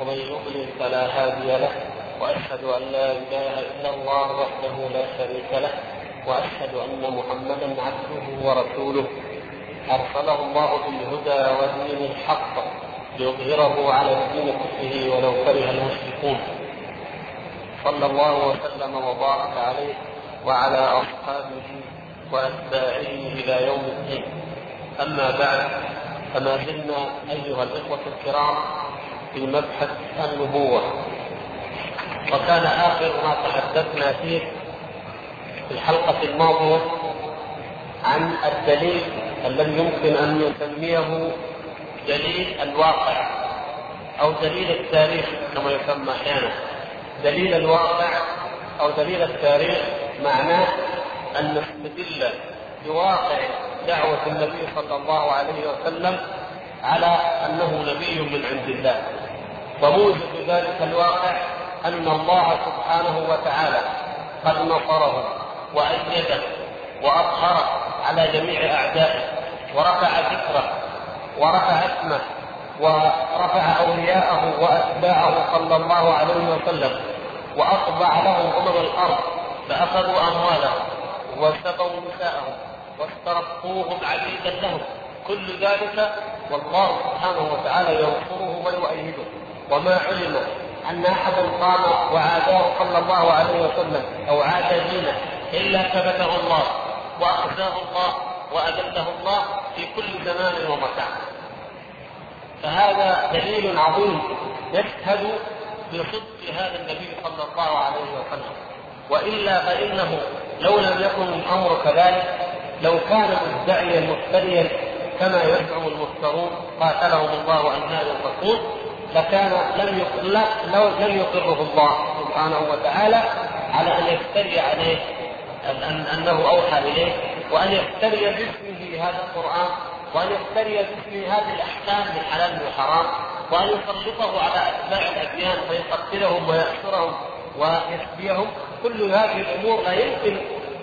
ومن يضلل فلا هادي له وأشهد أن لا إله إلا الله وحده لا شريك له وأشهد أن محمدا عبده ورسوله. أرسله الله بالهدى ودين الحق ليظهره على الدين كله ولو كره المشركون. صلى الله وسلم وبارك عليه وعلى أصحابه وأتباعه إلى يوم الدين. أما بعد فما زلنا أيها الإخوة الكرام في مبحث النبوة. وكان آخر ما تحدثنا فيه في الحلقة الماضية عن الدليل الذي يمكن أن نسميه دليل الواقع أو دليل التاريخ كما يسمى أحيانا. دليل الواقع أو دليل التاريخ معناه أن نستدل بواقع دعوة النبي صلى الله عليه وسلم على أنه نبي من عند الله. وموجب ذلك الواقع أن الله سبحانه وتعالى قد نصره وأيده وأظهره على جميع أعدائه ورفع ذكره ورفع اسمه ورفع أولياءه وأتباعه صلى الله عليه وسلم واطبع لهم أمم الأرض فأخذوا أموالهم وسقوا نساءهم واسترقوهم عبيدا لهم. كل ذلك والله سبحانه وتعالى ينصره ويؤيده. وما علم أن احدا قام وعاداه صلى الله عليه وسلم أو عاد دينه إلا ثبته الله وأخزاه الله وأذله الله في كل زمان ومكان. فهذا دليل عظيم يشهد بصدق هذا النبي صلى الله عليه وسلم. وإلا فإنه لو لم يكن الأمر كذلك لو كان مدعيا مفتريا كما يزعم المفترون قاتلهم الله عن هذا الرسول لكان لم لو لم يقره الله سبحانه وتعالى على أن يفتري عليه أن أنه أوحى إليه وأن يفتري باسمه هذا القرآن وأن يفتري باسمه هذه الأحكام من حلال وحرام وأن يسلطه على أتباع الأديان فيقتلهم ويأسرهم ويسبيهم كل هذه الأمور لا يمكن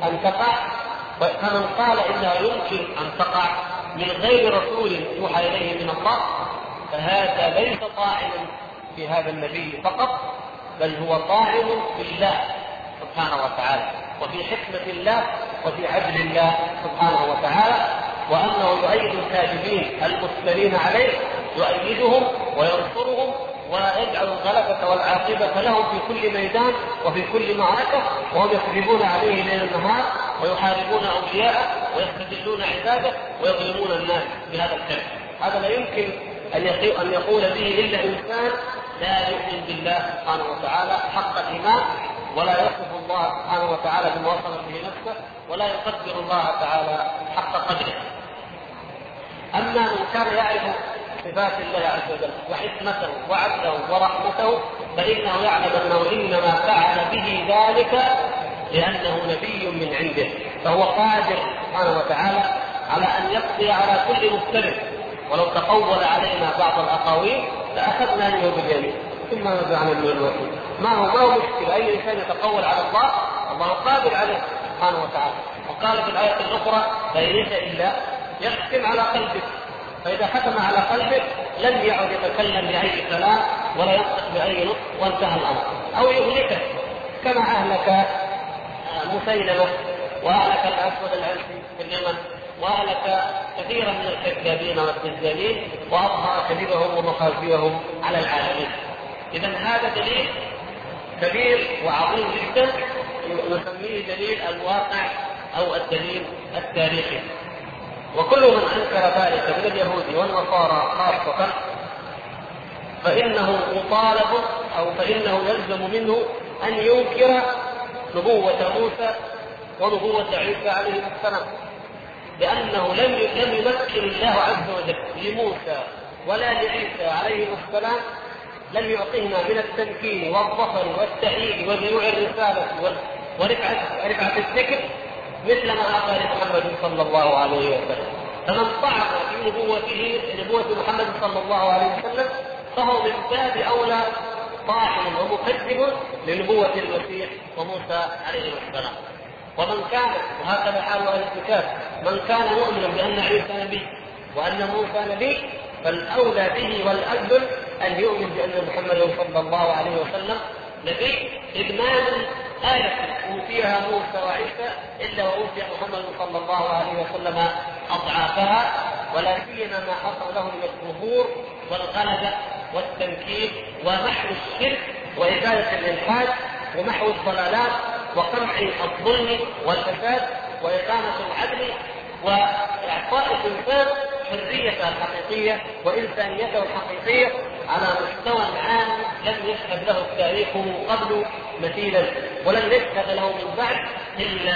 أن تقع. فمن قال إنها يمكن أن تقع من غير رسول يوحى إليه من الله فهذا ليس طاعنا في هذا النبي فقط بل هو طاعن في الله سبحانه وتعالى وفي حكمة الله وفي عدل الله سبحانه وتعالى وأنه يؤيد الكاذبين المفترين عليه يؤيدهم وينصرهم ويجعل الغلبة والعاقبة لهم في كل ميدان وفي كل معركة وهم يكذبون عليه ليل النهار ويحاربون أولياءه ويستدلون عباده ويظلمون الناس بهذا الكلام هذا لا يمكن أن أن يقول به إلا إنسان لا يؤمن بالله سبحانه وتعالى حق الإيمان ولا يصف الله سبحانه وتعالى بما وصف به نفسه ولا يقدر الله تعالى حق قدره. أما من كان يعرف صفات الله عز وجل وحكمته وعدله ورحمته فإنه يعلم أنه إنما فعل به ذلك لأنه نبي من عنده فهو قادر سبحانه وتعالى على أن يقضي على كل مختلف. ولو تقول علينا بعض الأقاويل لأخذنا منه باليمين. ثم نزعنا من الوكيل ما هو ما هو مشكلة؟ أي إنسان يتقول على الله الله قادر عليه سبحانه وتعالى. وقال في الآية الأخرى فإن يشاء إلا يختم على قلبك فإذا ختم على قلبك لم يعد يتكلم بأي كلام ولا ينطق بأي نطق وانتهى الأمر. أو يهلكك كما أهلك مسيلمة وأهلك الأسود العنسي في اليمن. وأهلك كثيرا من الكذابين والكذابين وأظهر كذبهم ومخازيهم على العالمين. إذا هذا دليل كبير وعظيم جدا نسميه دليل الواقع أو الدليل التاريخي. وكل من أنكر ذلك من اليهود والنصارى خاصة فإنه مطالب أو فإنه يلزم منه أن ينكر نبوة موسى ونبوة عيسى عليه السلام. لأنه لم لم يمكن الله عز وجل لموسى ولا لعيسى عليه السلام لم يعطهما من التمكين والظفر والتأييد وبيوع الرسالة ورفعة رفعة الذكر مثل ما أعطى لمحمد صلى الله عليه وسلم. فمن طعن في نبوته نبوة محمد صلى الله عليه وسلم فهو من باب أولى طاعن ومكذب لنبوة المسيح وموسى عليه السلام. ومن كان وهكذا حال أهل الكتاب من كان مؤمنا بأن عيسى نبي وأن موسى نبي فالأولى به والأجل أن يؤمن بأن محمدا صلى الله عليه وسلم نبي اجمال آية أوتيها موسى وعيسى إلا وأوتي محمد صلى الله عليه وسلم أضعافها ولا سيما ما حصل له من الظهور والغلبة والتمكين ومحو الشرك وإزالة الإلحاد ومحو الضلالات وقمع الظلم والفساد وإقامة العدل وإعطاء الإنسان حريته الحقيقية وإنسانيته الحقيقية على مستوى عام لم يشهد له التاريخ من قبل مثيلا ولن يشهد له من بعد إلا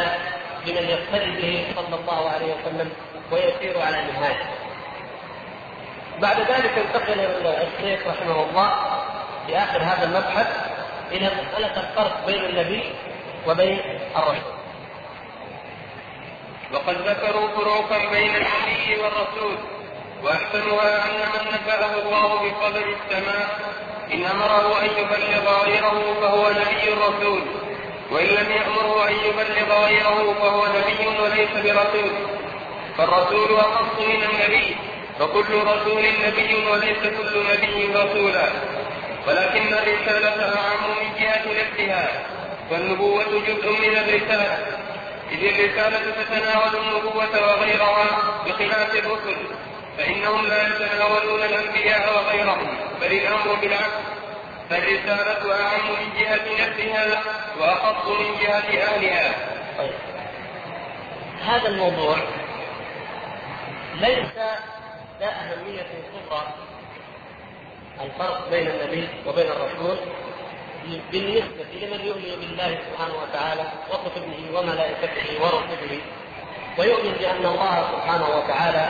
بمن يقتدي به صلى الله عليه وسلم ويسير على منهاجه. بعد ذلك انتقل الشيخ رحمه الله في اخر هذا المبحث إلى مسألة الفرق بين النبي وبين الرسول. وقد ذكروا فروقا بين النبي والرسول وأحسنها أن من نبأه الله بقدر السماء إن أمره أن يبلغ غيره فهو نبي رسول وإن لم يأمره أن يبلغ غيره فهو نبي وليس برسول. فالرسول أخص من النبي فكل رسول نبي وليس كل نبي رسولا. ولكن الرسالة أعم من جهة نفسها والنبوة جزء من الرسالة إذ الرسالة تتناول النبوة وغيرها بخلاف الرسل فإنهم لا يتناولون الأنبياء وغيرهم بل الأمر بالعكس فالرسالة أعم من جهة نفسها وأخص من جهة أهلها. طيب. هذا الموضوع ليس ذا أهمية كبرى الفرق بين النبي وبين الرسول بالنسبة لمن يؤمن بالله سبحانه وتعالى وكتبه وملائكته ورسله ويؤمن بأن الله سبحانه وتعالى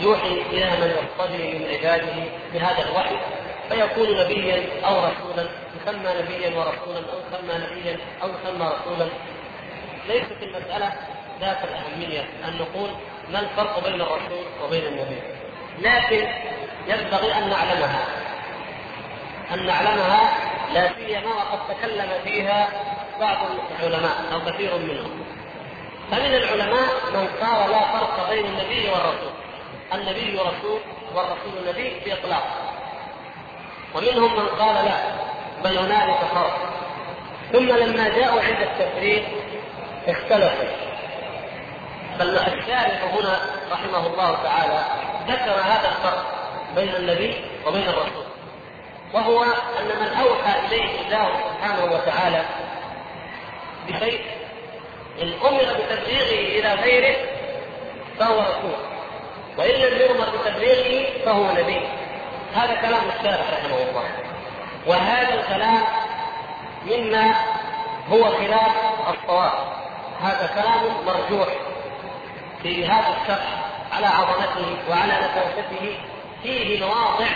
يوحي إلى من يرتضي من عباده بهذا الوحي فيكون نبيا أو رسولا يسمى نبيا ورسولا أو يسمى نبيا أو يسمى رسولا. ليست المسألة ذات الأهمية أن نقول ما الفرق بين الرسول وبين النبي لكن ينبغي أن نعلمها. أن نعلمها لا سيما وقد تكلم فيها بعض العلماء أو كثير منهم. فمن العلماء من قال لا فرق بين النبي والرسول. النبي رسول والرسول نبي بإطلاق. ومنهم من قال لا بل هنالك فرق. ثم لما جاءوا عند التفريق اختلفوا. بل الشارح هنا رحمه الله تعالى ذكر هذا الفرق بين النبي وبين الرسول. وهو أن من أوحى إليه الله سبحانه وتعالى بشيء إن أمر بتبليغه إلى غيره فهو رسول وإن لم يؤمر بتبليغه فهو نبي. هذا كلام الشارح رحمه الله. وهذا الكلام مما هو خلاف الصواب هذا كلام مرجوح في هذا الشرح على عظمته وعلى نفاسته فيه مواضع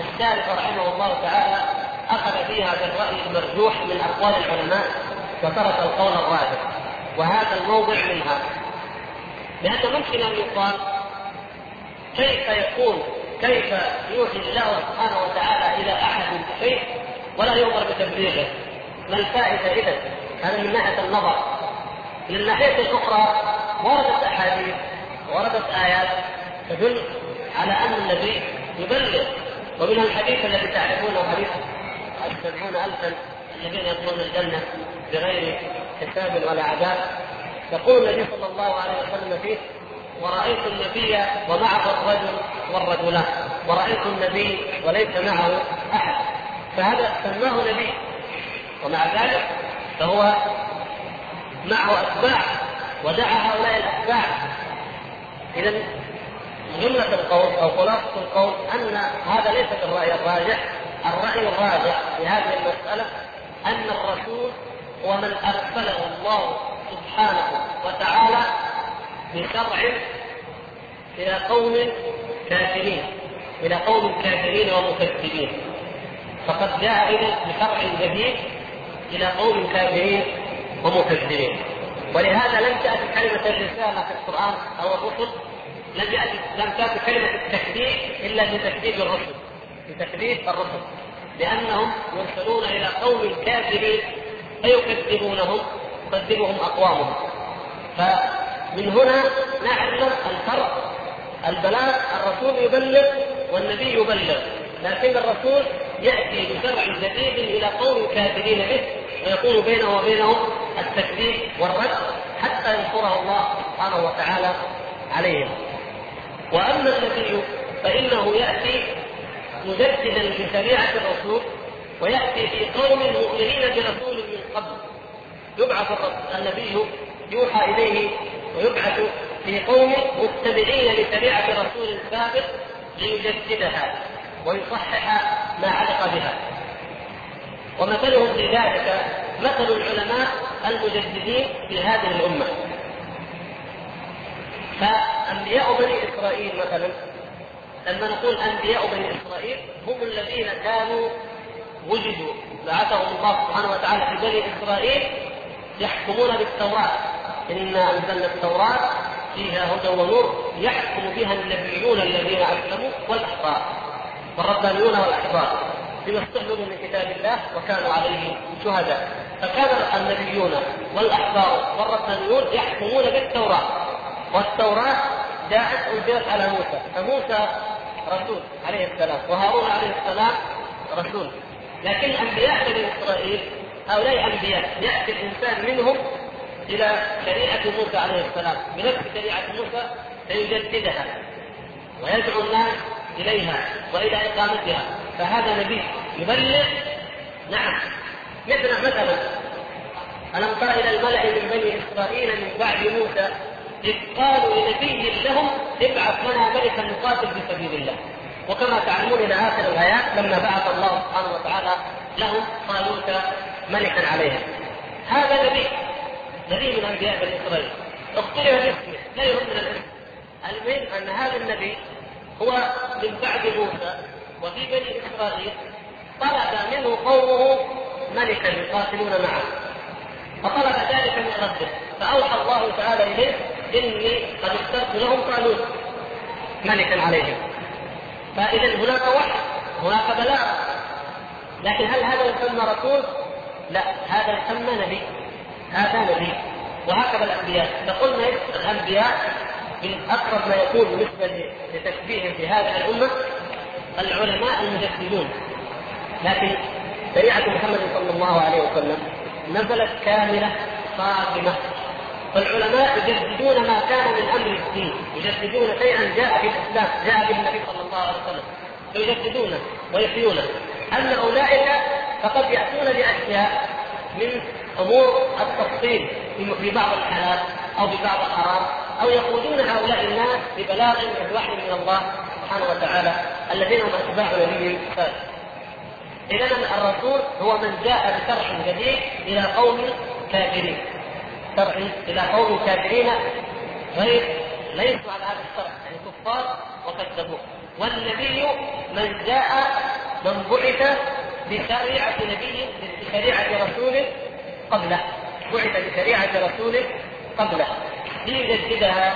الشارح رحمه الله تعالى أخذ فيها بالرأي المرجوح من أقوال العلماء وترك القول الراجح. وهذا الموضع منها. لأن ممكن أن يقال كيف يكون كيف يوحي الله سبحانه وتعالى إلى أحد شيء ولا يؤمر بتبليغه. ما الفائدة إذا؟ هذا من ناحية النظر. من الناحية الأخرى وردت أحاديث وردت آيات تدل على أن النبي يبلغ ومنها الحديث الذي تعرفونه حديث السبعون ألفا الذين يدخلون الجنة بغير حساب ولا عذاب. يقول النبي صلى الله عليه وسلم فيه ورأيت النبي ومعه الرجل والرجلان ورأيت النبي وليس معه أحد. فهذا سماه نبي. ومع ذلك فهو معه أتباع ودعا هؤلاء الأتباع. إذا جملة القول أو خلاصة القول أن هذا ليس الرأي الراجح. الرأي الراجح في هذه المسألة أن الرسول هو من أرسله الله سبحانه وتعالى بشرع إلى قوم كافرين إلى قوم كافرين ومكذبين. فقد جاء بشرع جديد إلى قوم كافرين ومكذبين. ولهذا لم تأتي كلمة الرسالة في القرآن أو الرسل لم يأتي لم تأتي كلمة التكذيب إلا لتكذيب الرسل لتكذيب الرسل. لأنهم يرسلون إلى قوم كافرين فيكذبونهم تكذبهم أقوامهم. فمن هنا نعلم الفرق البلاغ الرسول يبلغ والنبي يبلغ. لكن الرسول يأتي بشرع جديد إلى قوم كافرين به ويكون بينه وبينهم التكذيب والرد حتى ينصره الله سبحانه وتعالى عليهم. وأما النبي فإنه يأتي مجددا لشريعه الرسول ويأتي في قوم مؤمنين برسول من قبل. يبعث النبي يوحى إليه ويبعث في قوم متبعين لشريعة رسول سابق ليجددها ويصحح ما علق بها. ومثلهم في ذلك مثل العلماء المجددين في هذه الأمة. فأنبياء بني إسرائيل مثلا لما نقول أنبياء بني إسرائيل هم الذين كانوا وجدوا بعثهم الله سبحانه وتعالى في بني إسرائيل يحكمون بالتوراة. إنا أنزلنا التوراة فيها هدى ونور يحكم بها النبيون الذين أسلموا والاحرار والربانيون والاحرار بما استحلوا من كتاب الله وكانوا عليه شهداء. فكان النبيون والأحبار والربانيون يحكمون بالتوراة. والتوراة جاءت انزلت على موسى فموسى رسول عليه السلام وهارون عليه السلام رسول. لكن انبياء بني إسرائيل هؤلاء انبياء يأتي الإنسان منهم إلى شريعة موسى عليه السلام بنفس شريعة موسى فيجددها ويدعو الناس إليها وإلى إقامتها فهذا نبي يبلغ نعم. مثل مثلا ألم تر إلى الملأ من بني إسرائيل من بعد موسى؟ اذ قالوا لنبي لهم ابعث لنا ملكا نقاتل في سبيل الله. وكما تعلمون إلى آخر الآيات لما بعث الله سبحانه وتعالى لهم طالوت ملكا عليها. هذا نبي نبي من أنبياء بني إسرائيل. اختلف باسمه لا يهم من الاسم. المهم أن هذا النبي هو من بعد موسى وفي بني إسرائيل طلب منه قومه ملكا يقاتلون معه. فطلب ذلك من ربه. فأوحى الله تعالى إليه إني قد اخترت لهم طالوت ملكا عليهم. فإذا هناك وحي هناك بلاغ. لكن هل هذا يسمى رسول؟ لا هذا يسمى نبي. هذا نبي. وهكذا الأنبياء. فقلنا الأنبياء من أقرب ما يكون بالنسبة لتشبيه في هذه الأمة العلماء المجسدون لكن شريعة محمد صلى الله عليه وسلم نزلت كاملة صادمة. فالعلماء يجددون ما كان من أمر الدين يجددون شيئا جاء في الإسلام جاء به النبي صلى الله عليه وسلم. فيجددونه ويحيونه أما أولئك فقد يأتون بأشياء من أمور التفصيل في بعض الحالات أو في بعض الحرام أو يقودون هؤلاء الناس ببلاغ من وحي من الله سبحانه وتعالى الذين هم أتباع نبي اذا الرسول هو من جاء بشرع جديد إلى قوم كافرين. شرع إلى قوم كافرين غير ليسوا على هذا الشرع يعني كفار وكذبوه. والنبي من جاء من بعث بشريعة نبي بشريعة رسول قبله بعث بشريعة رسول قبله ليجددها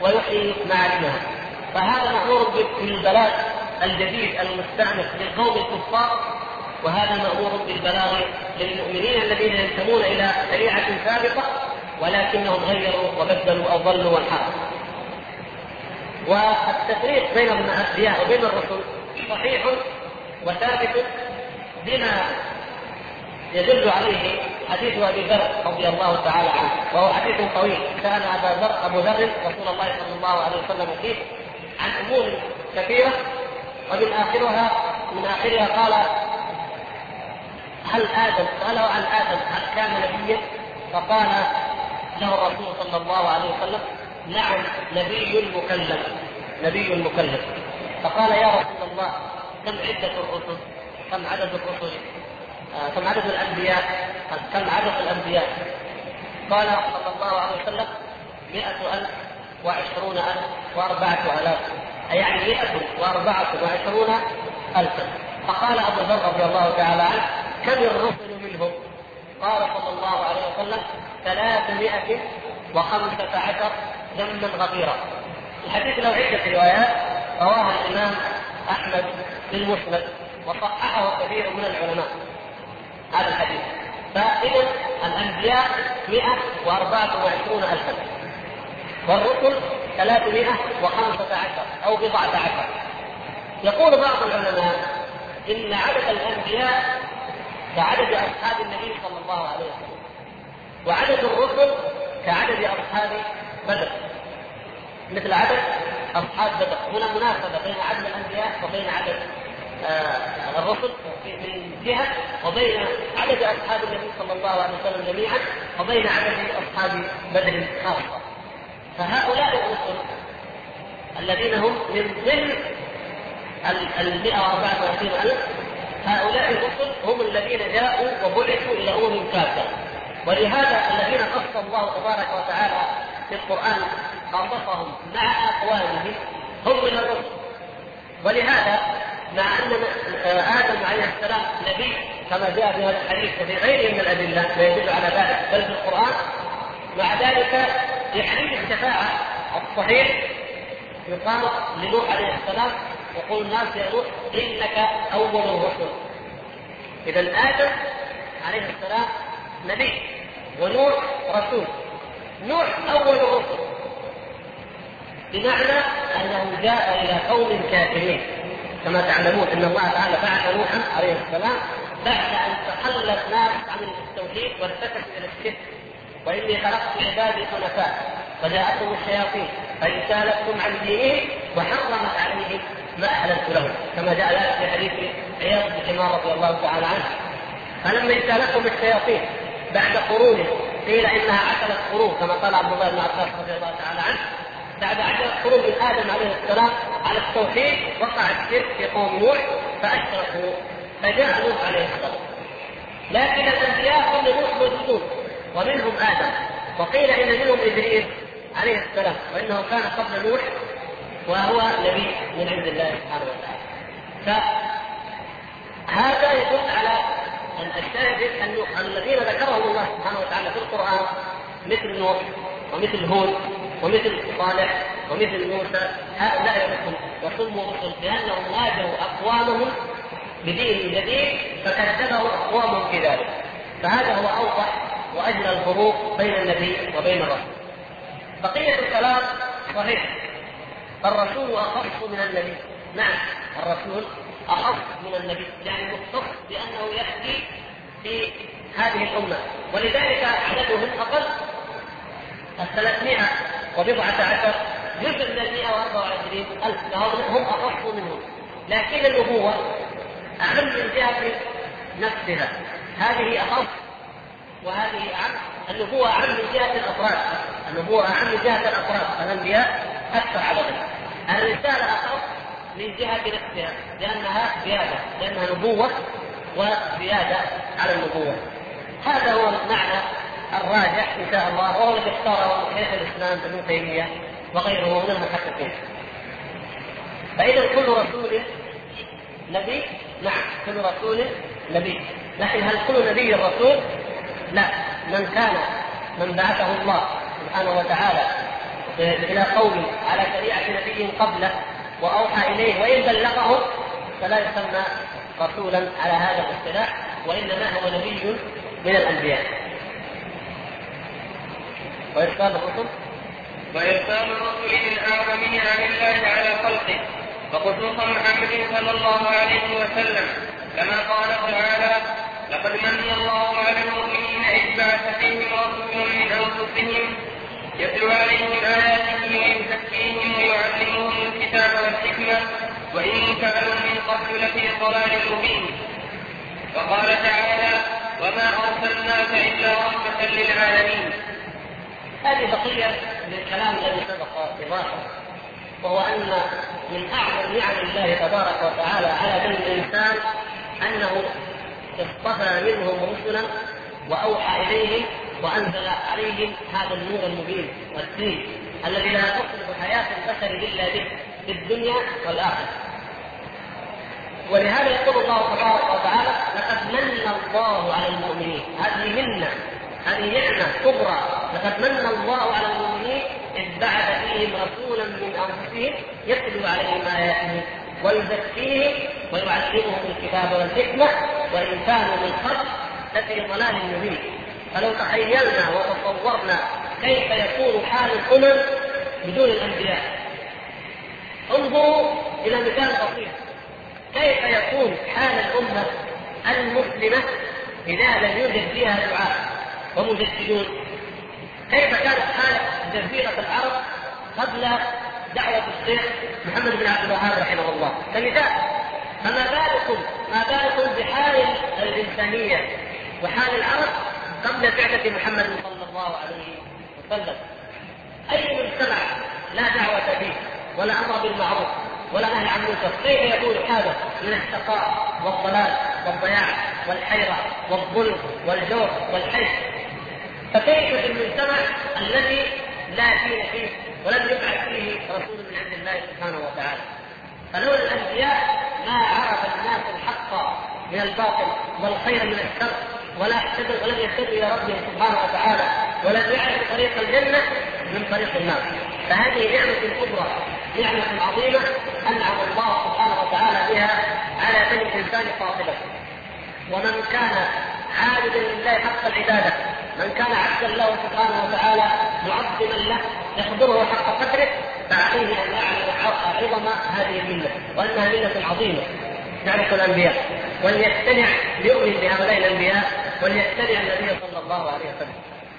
ويحيي معالمها فهذا مأمور بالبلاغ الجديد المستأنف للقوم الكفار وهذا مأمور بالبلاغ للمؤمنين الذين ينتمون إلى شريعة سابقة ولكنهم غيروا وبدلوا أو ضلوا وانحرفوا. والتفريق بين الأنبياء وبين الرسل صحيح وثابت بما يدل عليه حديث أبي ذر رضي الله تعالى عنه وهو حديث طويل سال أبا ذر أبو ذر رسول الله صلى الله عليه وسلم فيه عن أمور كثيرة ومن اخرها من آخرها قال هل آدم ساله عن آدم هل كان نبيا؟ فقال له الرسول صلى الله عليه وسلم نعم نبي مكلف نبي مكلف فقال يا رسول الله كم عدة الرسل؟ كم عدد الرسل؟ آه كم عدد الأنبياء؟ كم عدد الأنبياء؟ قال صلى الله عليه وسلم مئة ألف وعشرون ألف وأربعة آلاف يعني مئة وأربعة وعشرون ألفا فقال أبو ذر رضي الله تعالى عنه كم الرسل منهم؟ قال صلى الله عليه وسلم ثلاثمائة وخمسة عشر دما غفيرا. الحديث له عدة روايات رواها الإمام أحمد في المسند وصححه كثير من العلماء. هذا الحديث. فإذا الأنبياء 124 ألفا. والرسل 315 أو بضعة عشر. يقول بعض العلماء إن عدد الأنبياء كعدد أصحاب النبي صلى الله عليه وسلم. وعدد الرسل كعدد أصحاب بدر. مثل عدد أصحاب بدر. هنا مناسبة بين عدد الأنبياء وبين عدد آه الرسل من جهة وبين عدد أصحاب النبي صلى الله عليه وسلم جميعا وبين عدد أصحاب بدر خاصة. فهؤلاء الرسل الذين هم من ضمن ال 124 ألف هؤلاء الرسل هم الذين جاءوا وبعثوا إلى أمم كافة. ولهذا الذين قص الله تبارك وتعالى في القرآن قصصهم مع أقوامهم هم من الرسل. ولهذا مع أن آدم عليه السلام نبي كما جاء في هذا الحديث وفي غيره من الأدلة ما يدل على ذلك. بل في القرآن مع ذلك في حديث الشفاعة الصحيح يقال لنوح عليه السلام يقول الناس يا نوح إنك أول الرسل. إذا آدم عليه السلام نبي ونوح رسول. نوح أول الرسل. بمعنى أنه جاء إلى قوم كافرين. كما تعلمون أن الله تعالى بعث نوحا عليه السلام بعد أن تخلى الناس عن التوحيد وارتكبوا إلى الشرك. وإني خلقت عبادي حنفاء. فجاءتهم الشياطين. فاجتالتهم عن دينهم وحرمت عليهم ما أحللت لهم كما جاء ذلك في حديث عياض بن حمار رضي الله تعالى عنه. فلما اجتالتهم الشياطين بعد قرون قيل إنها عشرة قرون كما قال عبد الله بن عباس رضي الله تعالى عنه. بعد عشرة قرون من آدم عليه السلام على التوحيد وقع الشرك في قوم نوح فأشركوا فجاء نوح عليه السلام. لكن الأنبياء قبل نوح موجودون ومنهم آدم. وقيل إن منهم ادريس عليه السلام وإنه كان قبل نوح وهو نبي من عند الله سبحانه وتعالى. فهذا يدل على الشاهد انه الذين ذكرهم الله سبحانه وتعالى في القرآن مثل نوح ومثل هود ومثل صالح ومثل موسى هؤلاء الرسل وسموا رسل لانهم واجهوا أقوامهم بدين جديد فكذبه أقوامهم في ذلك. فهذا هو أوضح واجلى الفروق بين النبي وبين الرسول. بقية الكلام صحيح. الرسول اخص من النبي. نعم الرسول اخص من النبي. يعني مختص بأنه يأتي في هذه الأمة. ولذلك عددهم أقل. الثلاثمائة وبضعة عشر جزء من المئة وأربعة وعشرين ألف. هم أخص منهم. لكن النبوة أهم من جهة نفسها. هذه أخص وهذه أعم. النبوة أعم من جهة الأفراد. النبوة أعم من جهة الأفراد. الأنبياء أكثر عددا الرسالة أخص من جهة نفسها لأنها زيادة لأنها نبوة وزيادة على النبوة. هذا هو المعنى الراجح إن شاء الله وهو الذي اختاره شيخ الإسلام ابن تيمية وغيره من المحققين. فإذا كل رسول نبي؟ نعم كل رسول نبي. لكن هل كل نبي رسول؟ لا. من كان من بعثه الله سبحانه وتعالى إلى قوم على شريعة نبي قبله وأوحى إليه وإن بلغه فلا يسمى رسولا على هذا الاصطلاح وإنما هو نبي من الأنبياء. وإرسال الرسل وإرسال الرسل للعالمين عن الله على خلقه وخصوصا محمد صلى الله عليه وسلم كما قال تعالى لقد من الله على المؤمنين إذ بعث فيهم رسولا من أنفسهم يتلو عليهم آياته ويزكيهم ويعلمهم الكتاب والحكمة وإن كانوا من قبل لفي ضلال مبين. وقال تعالى وما أرسلناك إلا رحمة للعالمين. هذه بقية للكلام الذي سبق إضافة وهو أن من أعظم نعم الله تبارك وتعالى على بني الإنسان أنه اصطفى منهم رسلا وأوحى إليهم وأنزل عليهم هذا النور المبين والدين الذي لا تصلح حياة البشر إلا به في الدنيا والآخرة. ولهذا يقول الله تبارك وتعالى لقد من الله على المؤمنين هذه منة هذه نعمة كبرى لقد من الله على المؤمنين إذ بعث فيهم رسولا من أنفسهم يتلو عليهم آياته ويزكيهم ويعلمهم الكتاب والحكمة وإن كانوا من قبل لفي ضلال مبين فلو تخيلنا وتصورنا كيف يكون حال الأمم بدون الأنبياء. انظروا إلى مثال بسيط. كيف يكون حال الأمة المسلمة إذا لم يوجد فيها دعاء ومجددون كيف كانت حال جزيرة العرب قبل دعوة الشيخ محمد بن عبد الوهاب رحمه الله؟ كمثال فما بالكم ما بالكم بحال الإنسانية؟ وحال العرب قبل بعثة محمد صلى الله عليه وسلم. أي مجتمع لا دعوة فيه ولا أمر بالمعروف ولا نهي عن المنكر كيف يكون حاله من الشقاء والضلال والضياع والحيرة والظلم والجور والحيث فكيف في المجتمع الذي لا دين فيه ولم يبعث فيه رسول من عند الله سبحانه وتعالى؟ فلولا الأنبياء ما عرف الناس الحق من الباطل والخير من الشر. ولا اهتدوا ولم يهتدوا إلى ربهم سبحانه وتعالى ولم يعرفوا طريق الجنة من طريق النار. فهذه نعمة كبرى نعمة عظيمة أنعم الله سبحانه وتعالى بها على بني الإنسان قاطبة. ومن كان عابدا لله حق العبادة من كان عبدا له سبحانه وتعالى معظما له يقدره حق قدره فعليه أن يعلم عظم هذه الملة. وأنها ملة عظيمة. تعرف الأنبياء. وليقتنع ليؤمن بهؤلاء الأنبياء وليتبع النبي صلى الله عليه وسلم.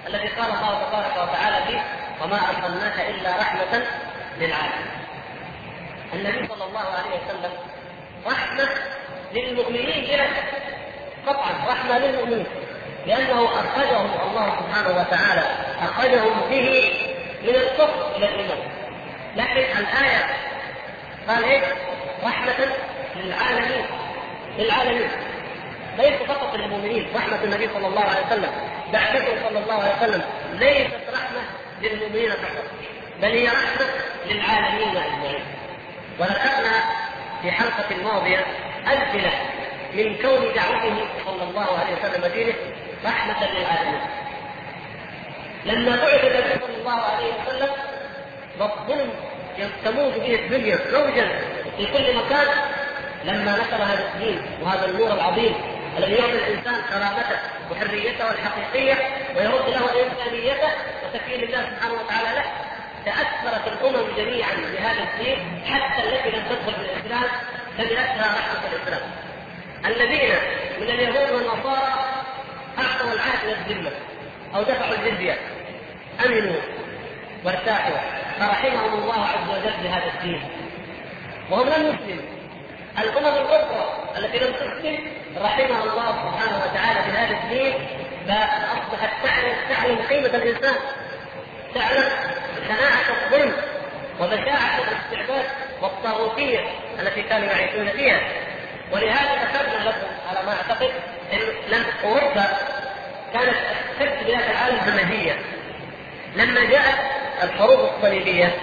الذي قال الله تبارك وتعالى فيه وما أرسلناك إلا رحمة للعالمين. النبي صلى الله عليه وسلم رحمة للمؤمنين بلا قطعا رحمة للمؤمنين لأنه أخرجهم الله سبحانه وتعالى أخرجهم به من الكفر إلى الإيمان. لكن الآية قال إيه؟ رحمة للعالمين للعالمين. ليس فقط للمؤمنين رحمة النبي صلى الله عليه وسلم بعثته صلى الله عليه وسلم ليست رحمة للمؤمنين فقط بل هي رحمة للعالمين أجمعين. وذكرنا في حلقة الماضية أمثلة من كون دعوته صلى الله عليه وسلم دينه رحمة للعالمين. لما بعث النبي صلى الله عليه وسلم والظلم تموج به الدنيا موجا في كل مكان لما نشر هذا الدين وهذا النور العظيم الذي يعطي الإنسان كرامته وحريته الحقيقية ويرد له إنسانيته وتكريم الله سبحانه وتعالى له تأثرت الأمم جميعا بهذا الدين حتى التي لم تدخل في الإسلام سمعتها رحمة الإسلام. الذين من اليهود والنصارى أعطوا العهد والذمه أو دفعوا الجزية. آمنوا وارتاحوا فرحمهم الله عز وجل بهذا الدين. وهم لم يسلموا. الأمم الاخرى التي لم تسلم رحمها الله سبحانه وتعالى بهذا الدين فاصبحت تعلم تعلم قيمة الإنسان. تعلم شناعه الظلم وبشاعه الاستعباد والطاغوتية التي كانوا يعيشون فيها. ولهذا ذكرنا لكم على ما أعتقد أن أوروبا كانت اشد بلاد العالم همجيه لما جاءت الحروب الصليبية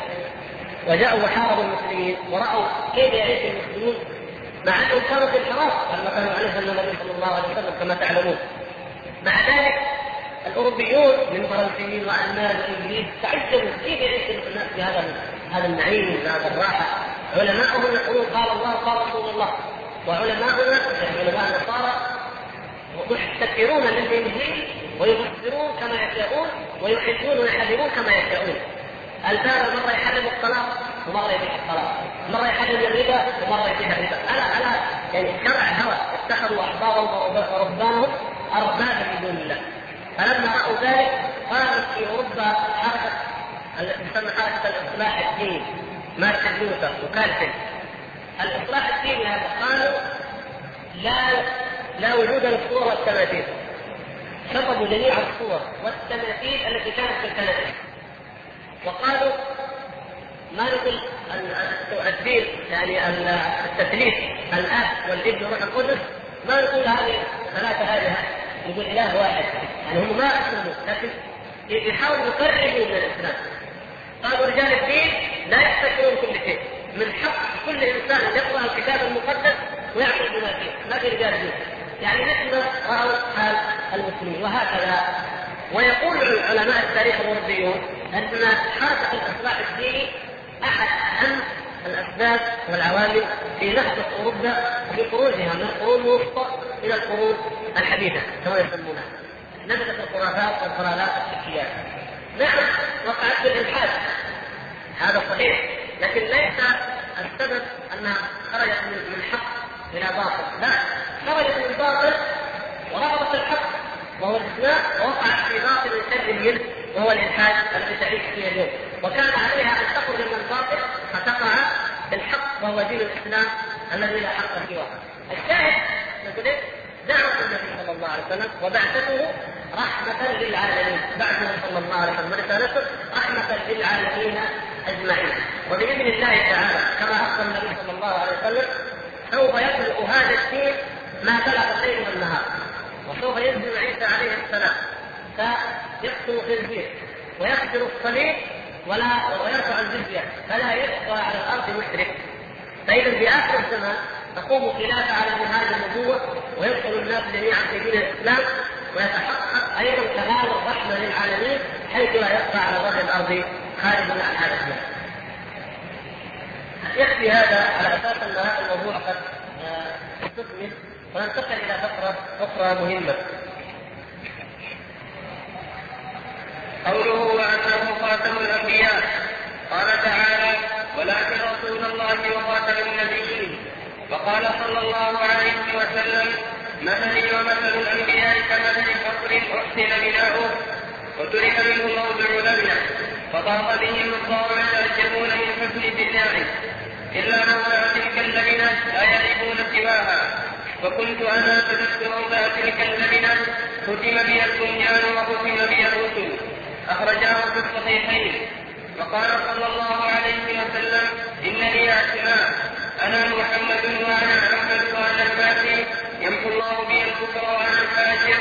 وجاءوا وحاربوا المسلمين ورأوا كيف يعيش المسلمون مع انهم كانوا في الحراس لما كانوا عليه النبي صلى الله عليه وسلم كما تعلمون. مع ذلك الأوروبيون من فرنسيين وألمان وإنجليز تعجبوا كيف يعيش الناس في هذا هذا النعيم وهذا الراحة. علماءهم يقولون قال الله قال رسول الله. وعلماؤنا يعني علماء النصارى محتكرون للإنجيل ويفسرون كما يشاءون ويحبون ويحرمون كما يشاءون. الباب مرة يحرم الطلاق. ومرة يبيح الطلاق مرة يحرم الربا ومرة يبيح الربا. ألا ألا. يعني شرع هوى. اتخذوا احبارهم ورهبانهم أربابا من دون الله. فلما رأوا ذلك قامت في أوروبا حركة تسمى حركة الإصلاح الديني. مارتن لوثر وكالفن الإصلاح الديني هذا قالوا لا لا وجود للصور والتماثيل. شطبوا جميع الصور والتماثيل التي كانت في الكنائس وقالوا ما نقول الدين يعني التثليث الاب والإبن والروح القدس ما نقول هذه ثلاثة الهه نقول إله واحد. يعني هم ما أسلموا لكن يحاولوا يقربوا من الإسلام. قالوا رجال الدين لا يحتكرون كل شيء من حق كل إنسان أن يقرأ الكتاب المقدس ويعمل بما فيه. ما في رجال دين يعني مثل راوا حال المسلمين وهكذا. ويقول علماء التاريخ الأوروبيون أن حركة الأصلاح الديني احد اهم الأسباب والعوامل في نهضه اوروبا في خروجها من القرون الوسطى إلى القرون الحديثة كما يسمونها. نبذت الخرافات والضلالات والشركيات نعم وقعت بالالحاد هذا صحيح لكن ليس السبب انها خرجت من حق إلى باطل. لا خرجت من باطل ورفضت الحق وهو الاسلام ووقعت في باطل شر منه وهو الإلحاد الذي تعيش فيه اليوم. وكان عليها أن تخرج من الباطل فتقع في الحق وهو دين الإسلام الذي لا حق سواه الشاهد نقول دعوة النبي صلى الله عليه وسلم وبعثته رحمة للعالمين. بعثه صلى الله عليه وسلم. ورسالته رحمة للعالمين أجمعين. وبإذن الله تعالى كما أخبر النبي صلى الله عليه وسلم سوف يبلغ هذا الدين ما بلغ الليل والنهار. وسوف ينزل عيسى عليه السلام. فيقتل خنزير ويقتل الصليب ولا ويرفع الجزيه فلا يبقى على الأرض مشرك فإذا في آخر الزمان تقوم خلافة على منهاج النبوة ويدخل الناس جميعا في دين الإسلام ويتحقق أيضا كمال الرحمة للعالمين حيث لا يبقى على ظهر الأرض خارج عن هذا الدين. يكفي هذا على أساس أن هذا الموضوع قد استثمر وننتقل إلى فقرة أخرى مهمة. قوله وانه خاتم الأنبياء. قال تعالى ولكن رسول الله وخاتم النبيين. وقال صلى الله عليه وسلم مثلي ومثل الأنبياء كمثل قصر أحسن بناؤه وترك منه موضع لبنه فطاف بهم القوم يتعجبون من حسن بنائه إلا موضع تلك اللبنة لا يعرفون سواها. فكنت أنا سددت موضع تلك اللبنة؟ ختم بي البنيان وختم بي الرسل. أخرجاه في الصحيحين. وقال صلى الله عليه وسلم ان لي اسماء أنا محمد وأنا أحمد وأنا الماحي يمحو الله بي الكفر وأنا الحاشر.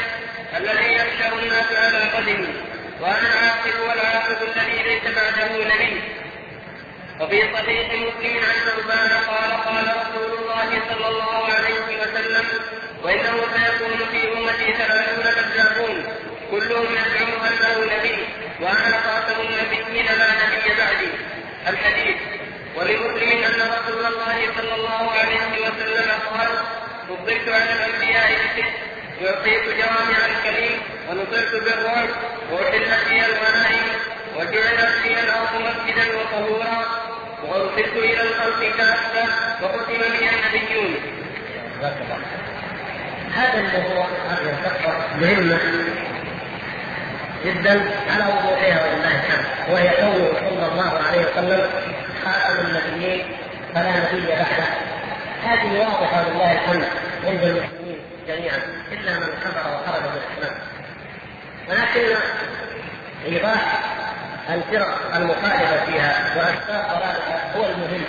الذي يحشر الناس على قدمي. وأنا العاقب والعاقب الذي ليس بعده نبي. وفي صحيح مسلم عن ثوبان قال قال رسول الله صلى الله عليه وسلم وإنه سيكون في أمتي ثلاثون كذابون كلهم يزعم انه نبي وأنا خاتم النبيين لا نبي بعدي. الحديث ولمسلم أن رسول الله صلى الله عليه وسلم قال فضلت على الأنبياء بست اعطيت جوامع الكريم ونصرت بالرعب واحلت لي الغنائم وجعلت لي الأرض مسجدا وطهورا وأرسلت إلى الخلق كافه وختم بي النبيون. هذا الموضوع هذه الفقره مهمه جدا على وضوحها ولله الحمد وهي قوله صلى الله عليه وسلم خاتم النبيين فلا نبي بعده هذه واضحة ولله الحمد عند المسلمين جميعا إلا من كفر وخرج من الإسلام. ولكن إيضاح الفرق المخالفة فيها واسباب ضلالها هو المهم.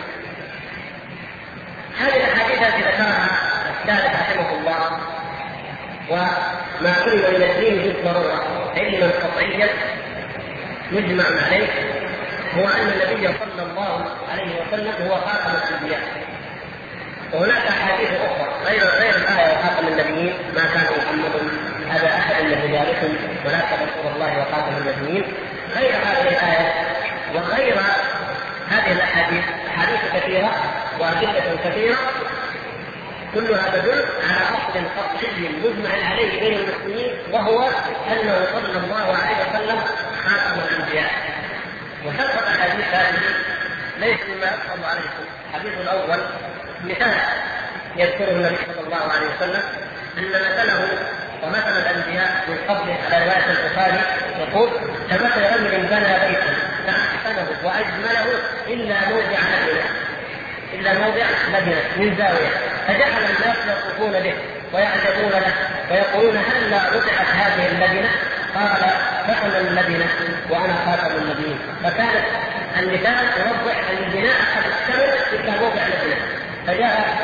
هذه الأحاديث التي ذكرها الثالث رحمه وما علم من الدين بالضروره علما قطعيا مجمع عليه. هو أن النبي صلى الله عليه وسلم هو خاتم الأنبياء. وهناك أحاديث أخرى غير غير الآية وخاتم النبيين. ما كان محمد ابا أحد من رجالكم ولكن رسول الله وخاتم النبيين. غير هذه الآية وغير هذه الأحاديث. أحاديث كثيرة وأدلة كثيرة. كلها تدل على أصل قطعي مجمع عليه بين المسلمين وهو أنه صلى الله عليه وسلم خاتم الأنبياء. وسبق الاحاديث هذه ليس مما يصعب عليكم. الحديث الأول مثال يذكره النبي صلى الله عليه وسلم أن مثله ومثل الأنبياء من قبله على رواية البخاري يقول كمثل رجل بنى بيتا فأحسنه وأجمله إلا موضع لبنه إلا موضع لبنه من زاوية. فجعل الناس يطوفون به ويعجبون له ويقولون هل لا رفعت هذه اللبنه؟ قال فعل اللبنه وأنا خاتم النبيين فكانت المثال يوضح أن البناء قد اكتمل إلا موضع لبنه فجاء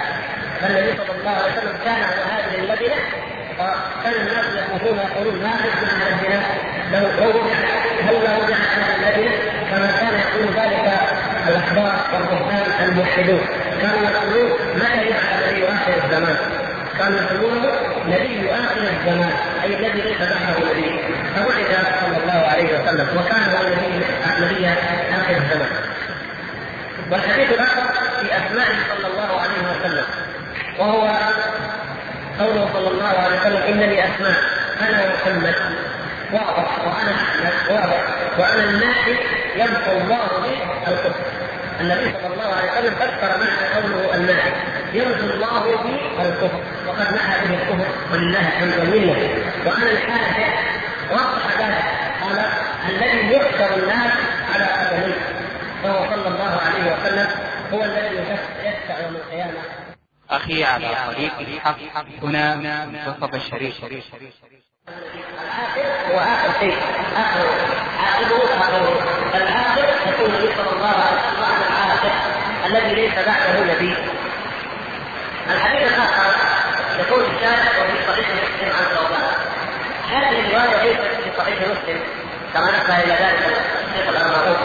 فالنبي صلى الله عليه وسلم كان على هذه اللبنه فكان الناس يقولون يقولون ما اجمع على البناء؟ لو وضعت هل لا وضعت هذه اللبنه كما كان يقول ذلك الاحبار والرهبان الموحدون. كانوا يقولون متى يفعل الذي اخر الزمان؟ كانوا يقولون نبي اخر الزمان أي الذي ليس بعده نبي فبعث صلى الله عليه وسلم وكان هو النبي نبي اخر الزمان. والحديث الآخر في اسمائه صلى الله عليه وسلم. وهو قوله صلى الله عليه وسلم ان لي أسماء أنا محمد واضح وأنا أحمد واضح وأنا الناحي يمحو الله به الكفر النبي صلى الله عليه وسلم فسر معنى قوله الماء. يرجو الله به الكفر وقد نهى به الكفر ولله الحمد والمنة. وأنا الحاجة وضح ذلك. قال الذي يحشر الناس على قدميه فهو صلى الله عليه وسلم هو الذي يشفع يوم القيامة. أخي على طريق الحق هنا منتصف الشريف العاقل هو اخر شيء آخر عاقبه آخر العاقل يكون النبي صلى الله عليه وسلم العاقل الذي ليس بعده نبي. الحديث الآخر يقول الشارع وفي صحيح مسلم عن ثوبان هذه الرواية ليست في صحيح مسلم كما نبه إلى ذلك الشيخ الارناؤوط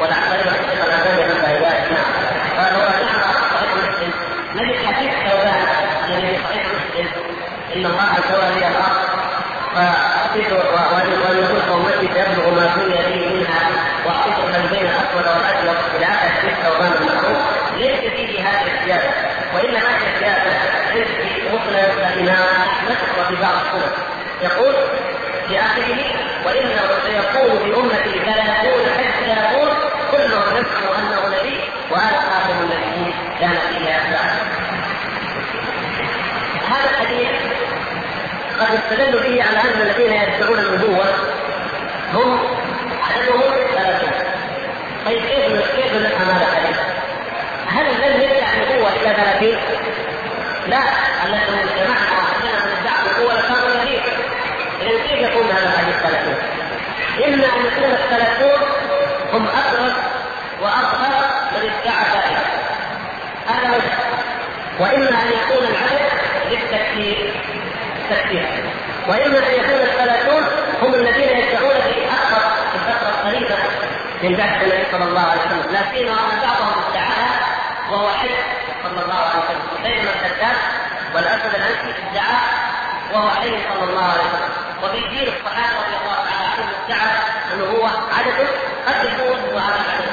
ولعل أيضا الشيخ الالباني نبه إلى ذلك نعم قال نعم صحيح مسلم نجد حديث ثوبان الذي في صحيح مسلم إن الله سوى لي الأرض وان يكون قومتي سيبلغ ما كن به منها واعطيت من بين الأسود والابيض إلى اخر حديث ثوبان المعروف ليس فيه هذه الزياده وإنما هي زياده في مسند الامام أحمد وفي بعض السنن يقول في آخره وإنه سيكون بأمتي ثلاثون حزب كلهم يزعم أنه نبي وأنا خاتم النبيين لا نبي بعد هذا الحديث قد استدلوا به على أن الذين يدعون النبوة هم عددهم ثلاثون طيب كيف كيف نفهم هذا الحديث؟ هل الذي يدعي النبوة إلى ثلاثين؟ لا الذي جمعنا عندنا من ادعى النبوه لكانوا نبي اذا كيف يكون هذا الحديث ثلاثون؟ إما أن يكون الثلاثون هم أقرب واظهر من ادعى ذلك هذا وجه وإما أن يكون العدد للتكفير التكفير واما أن يكون الثلاثون هم الذين يدعون في أكثر في الفترة القريبة من بعد النبي صلى الله عليه وسلم. لا سيما ان بعضهم ادعاها وهو حي صلى الله عليه وسلم. بينما الكذاب والأسد الانسي ادعى وهو حي صلى الله عليه وسلم. وفي جيل الصحابة رضي الله تعالى عنهم ادعى أنه هو عدد قد يكون هو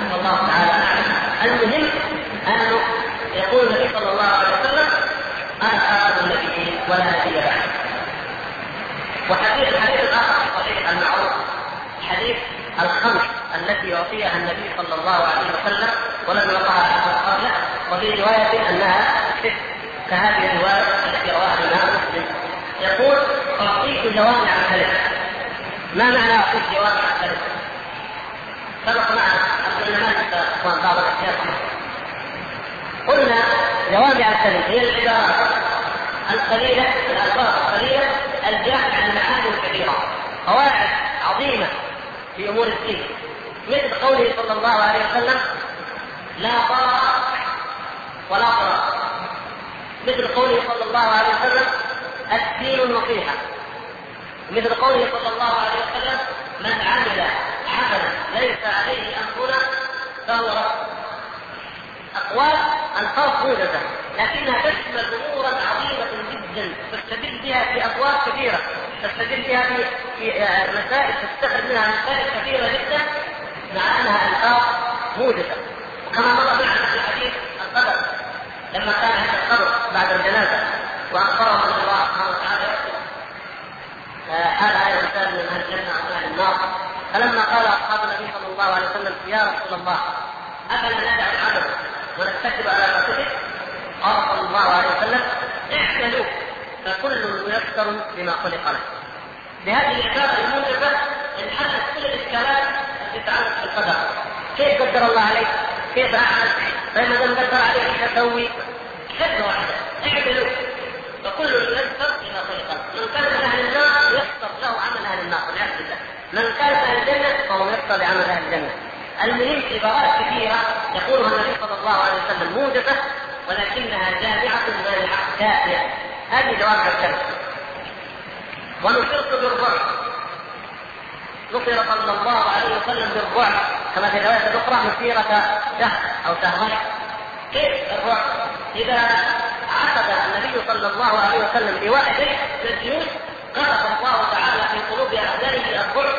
صلى الله تعالى أعلم. المهم انه يقول النبي صلى الله عليه وسلم أنا خاتم النبيين ولا نبي بعد. وحديث الحديث الآخر الصحيح المعروف حديث الخمس التي يعطيها النبي صلى الله عليه وسلم ولم يعطها أحد قبله وفي رواية أنها ست كهذه الرواية التي رواها الإمام مسلم. يقول أعطيت جوامع الكلم ما معنى أعطيت جوامع الكلم؟ سبق معنا قبل ما ننسى بعض الاشياء قلنا جوامع الكلم هي العبارات القليلة الألفاظ القليلة الجامعة عن معاني كثيره قواعد عظيمة في أمور الدين. مثل قوله صلى الله عليه وسلم لا ضرر ولا ضرر مثل قوله صلى الله عليه وسلم الدين النصيحه مثل قوله صلى الله عليه وسلم من عمل عملا ليس عليه أمرنا فهو رد. أقوال الفاظ موجزة. لكنها تشمل أمورا عظيمة جدا تستدل بها في أبواب كثيرة تستدل بها في في مسائل تستخرج منها مسائل كثيرة جدا مع أنها الفاظ موجزة. وكما مر معنا في حديث القدر لما كان عند القبر بعد الجنازة وأخبره أن الله سبحانه وتعالى هذا هذا الانسان من أهل الجنة أو أهل النار. فلما قال أصحاب النبي صلى الله عليه وسلم يا رسول الله افلا ندع العمل ونتكل على ما قال صلى الله عليه وسلم اعملوا فكل ميسر بما خلق له بهذه العباره الموجبه انحلت كل الإشكالات التي تتعلق بالقدر كيف قدر الله عليك؟ كيف أعمل؟ فما دام قدر عليك إيش أسوي؟ حفظ واحدة اعملوا فكل ميسر بما خلق له من كان من أهل النار يسر له عمل أهل النار والعياذ بالله من كان من أهل الجنة فهو يسر بعمل أهل الجنة المهم عبارات كثيرة يقولها النبي صلى الله عليه وسلم موجبه ولكنها جامعة مانعه كافيه هذه جوامع الكلم ونصرت بالرعب. نصر صلى الله عليه وسلم بالرعب كما في الروايه الاخرى مسيرة شهر أو شهرين. كيف الرعب؟ إذا عقد النبي صلى الله عليه وسلم بواحد من الجيوش قذف الله تعالى في قلوب أعدائه الرعب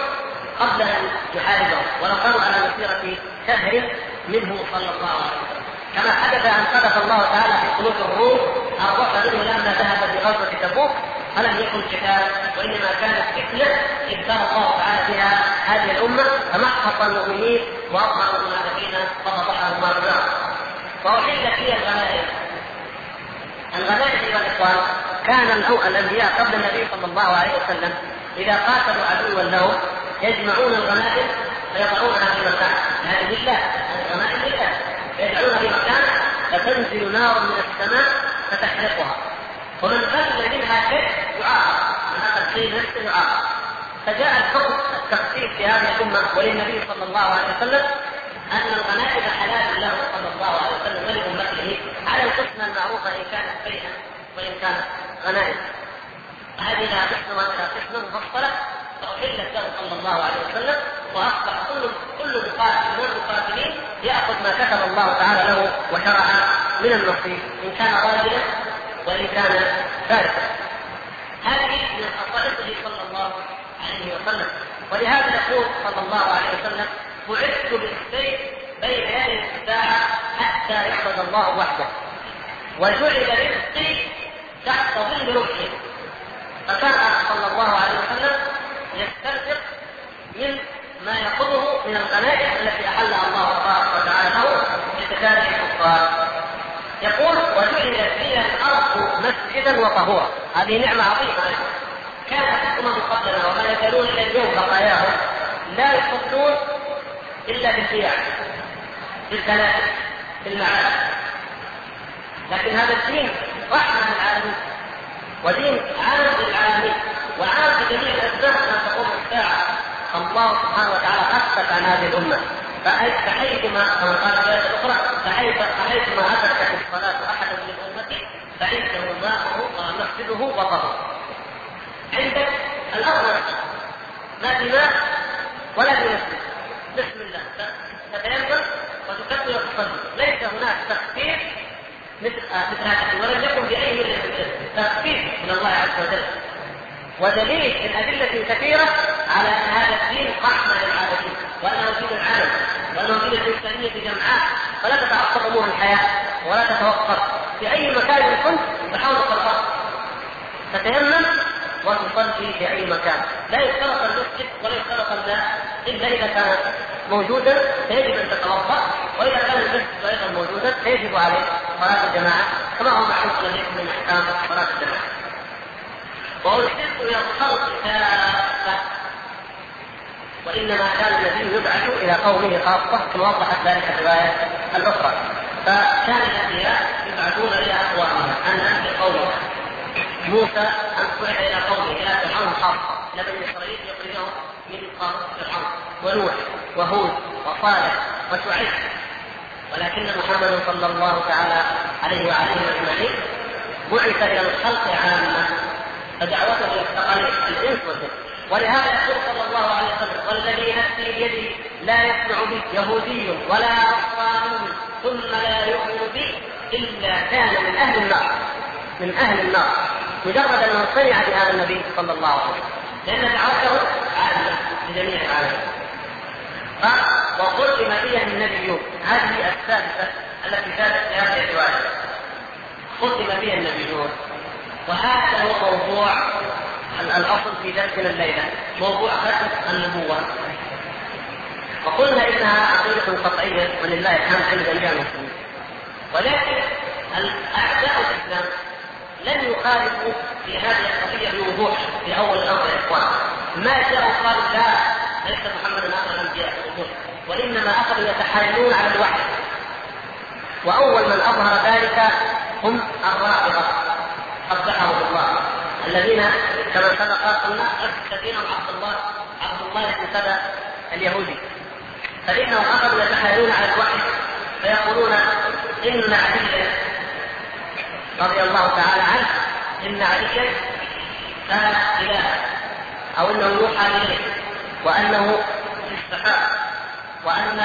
قبل أن يحاربهم. ولو كانوا على مسيرة شهر منه صلى الله عليه وسلم. كما حدث أن قذف الله تعالى في قلوب الروم الرعب منه لما ذهب في غزوة تبوك فلم يكن قتال وإنما كانت فتنة ابتلى الله تعالى بها هذه الأمة فمحق المؤمنين واظهر المنافقين ففضحهم الله بالنار وأحلت هي الغنائم الغنائم أيها الإخوان كان الأنبياء قبل النبي صلى الله عليه وسلم إذا قاتلوا عدوا لهم يجمعون الغنائم فيضعونها في مكان هذه لله الغنائم لله. في مكان فتنزل نار من السماء فتحرقها. ومن قتل منها شيء يعاقب. من اخذ شيء نفسه يعاقب. فجاء الحكم التخفيف في هذه الأمة وللنبي صلى الله عليه وسلم أن الغنائم حلال له صلى الله عليه وسلم ولأمته على القسمة المعروفة إن كانت بيئا وإن كانت غنائم. هذه لها قسم ولها قسم مفصلة. فأحلت له صلى الله عليه وسلم وأصبح كل كل مقاتل من المقاتلين يأخذ ما كتب الله تعالى له وشرع من النصيب إن كان راجلا وإن كان فارسا. هذه من خصائصه صلى الله عليه وسلم. ولهذا يقول صلى الله عليه وسلم بعثت بالسيف بين يدي الساعة حتى يعبد الله وحده. وجعل رزقي تحت ظل رمحي فكان صلى الله عليه وسلم يسترزق من ما يأخذه من الغنائم التي أحلها الله تبارك وتعالى له لقتال الكفار. يقول وجعلت لي الأرض مسجدا وطهورا. هذه نعمة عظيمة. كانت الأمم قبلنا وما يزالون إلى اليوم بقاياهم لا يصلون إلا بالقيام بالكنائس بالمعابد. لكن هذا الدين رحمة للعالمين ودين عام للعالمين وعام لجميع الأسباب ما تقوم الساعة. الله سبحانه وتعالى خفف عن هذه الأمة فحيثما كما قال في الآية الأخرى فحيث فحيثما أدركت الصلاة أحدا من أمتي فعنده ماءه ومسجده وطهره. عندك الأرض ما في ماء ولا في مسجد. بسم الله تتيمم وتكبر وتصلي، ليس هناك تخفيف مثل مثل هذا ولم يكن بأي من تخفيف من الله عز وجل. ودليل الأدلة كثيرة على أن هذا الدين رحمة للعالمين وأنه دين العالم وأنه دين الإنسانية جمعاء. فلا تتعصب أمور الحياة ولا تتوقف في أي مكان كنت تحاول الفرق تتيمم وتصلي في أي مكان. لا يشترط المسجد ولا يشترط الماء إلا إذا كان موجودا فيجب أن تتوضأ وإذا كان المسجد أيضا موجودا فيجب عليه صلاة الجماعة كما هو معروف لديكم من أحكام صلاة الجماعة. وأرسلت إلى الخلق كافة وإنما كان النبي يبعث إلى قومه خاصة كما وضحت ذلك الرواية الأخرى. فكان الأنبياء يبعثون إلى أقوامهم أن أنت قومك. موسى أن بعث إلى قومه إلى فرعون خاصة. إلى بني إسرائيل يخرجهم من قارة فرعون ونوح وهود وصالح وشعيب. ولكن محمد صلى الله تعالى عليه وعلى آله اجمعين بعث إلى الخلق عامه فدعوته إلى الانس والجن ولهذا يقول صلى الله عليه وسلم والذي نفسي بيده لا يسمع بي يهودي ولا نصراني ثم لا يؤمن بي إلا كان من أهل النار. من أهل النار. مجرد أنه سمع بهذا النبي صلى الله عليه وسلم. لأن دعوته عامة لجميع العالمين قال وختم بي النبيون. هذه السادسة التي كانت في هذه الرواية. ختم بي النبيون. وهذا هو موضوع الأصل في درسنا الليلة موضوع ختم النبوة. وقلنا إنها عقيدة قطعية ولله الحمد عند جميع المسلمين. ولكن اعداء الإسلام لم يخالفوا في هذه القضية بوضوح في أول الأمر يا إخوان. ما جاءوا قالوا لا ليس محمد اخر الأنبياء وإنما اخذوا يتحايلون على الوحي. وأول من أظهر ذلك هم الرافضه قبحهم الله الذين كما سبق قلنا الذين عبد الله عبد الله بن سبأ اليهودي. فإنهم أخذوا يتحايلون على الوحي فيقولون إن عليا رضي الله تعالى عنه إن عليا كان اله أو إنه يوحى إليه وأنه في السحاب وأن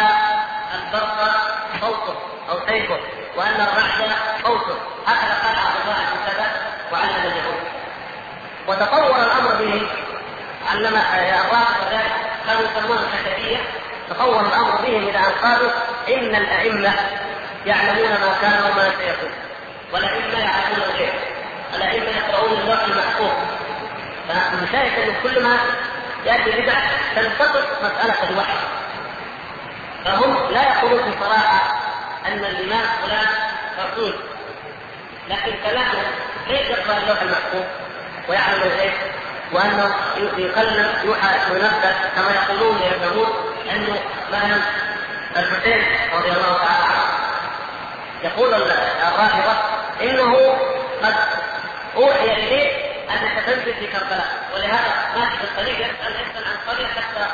البرق صوته أو سيفه وأن الرعد صوته. هكذا قال عبد الله بن سبأ وعلم اليهود وتطور الأمر به علم الرافض ذلك كانوا يسمونه الحسبيه تطور الأمر بهم إلى ان قالوا إن الأئمة يعلمون ما كان وما سيكون. والأئمة يعلمون الغيب. الأئمة يقرؤون اللوح المحفوظ. فمشاهد انه كل ما يأتي بدعة تنتقص مسألة الوحي. فهم لا يقولون بصراحه أن الإمام فلان رسول لكن كلامهم كيف يقرا اللوح المحفوظ ويعلم الغيب وانه يكلم يوحى وينبه كما يقولون يفهمون انه مثلا الحسين رضي الله تعالى عنه. يقول الرافضة إنه قد أوحي إليه أنك تنزل في كربلاء ولهذا ماشي في الطريق يسأل يسال عن قريه حتى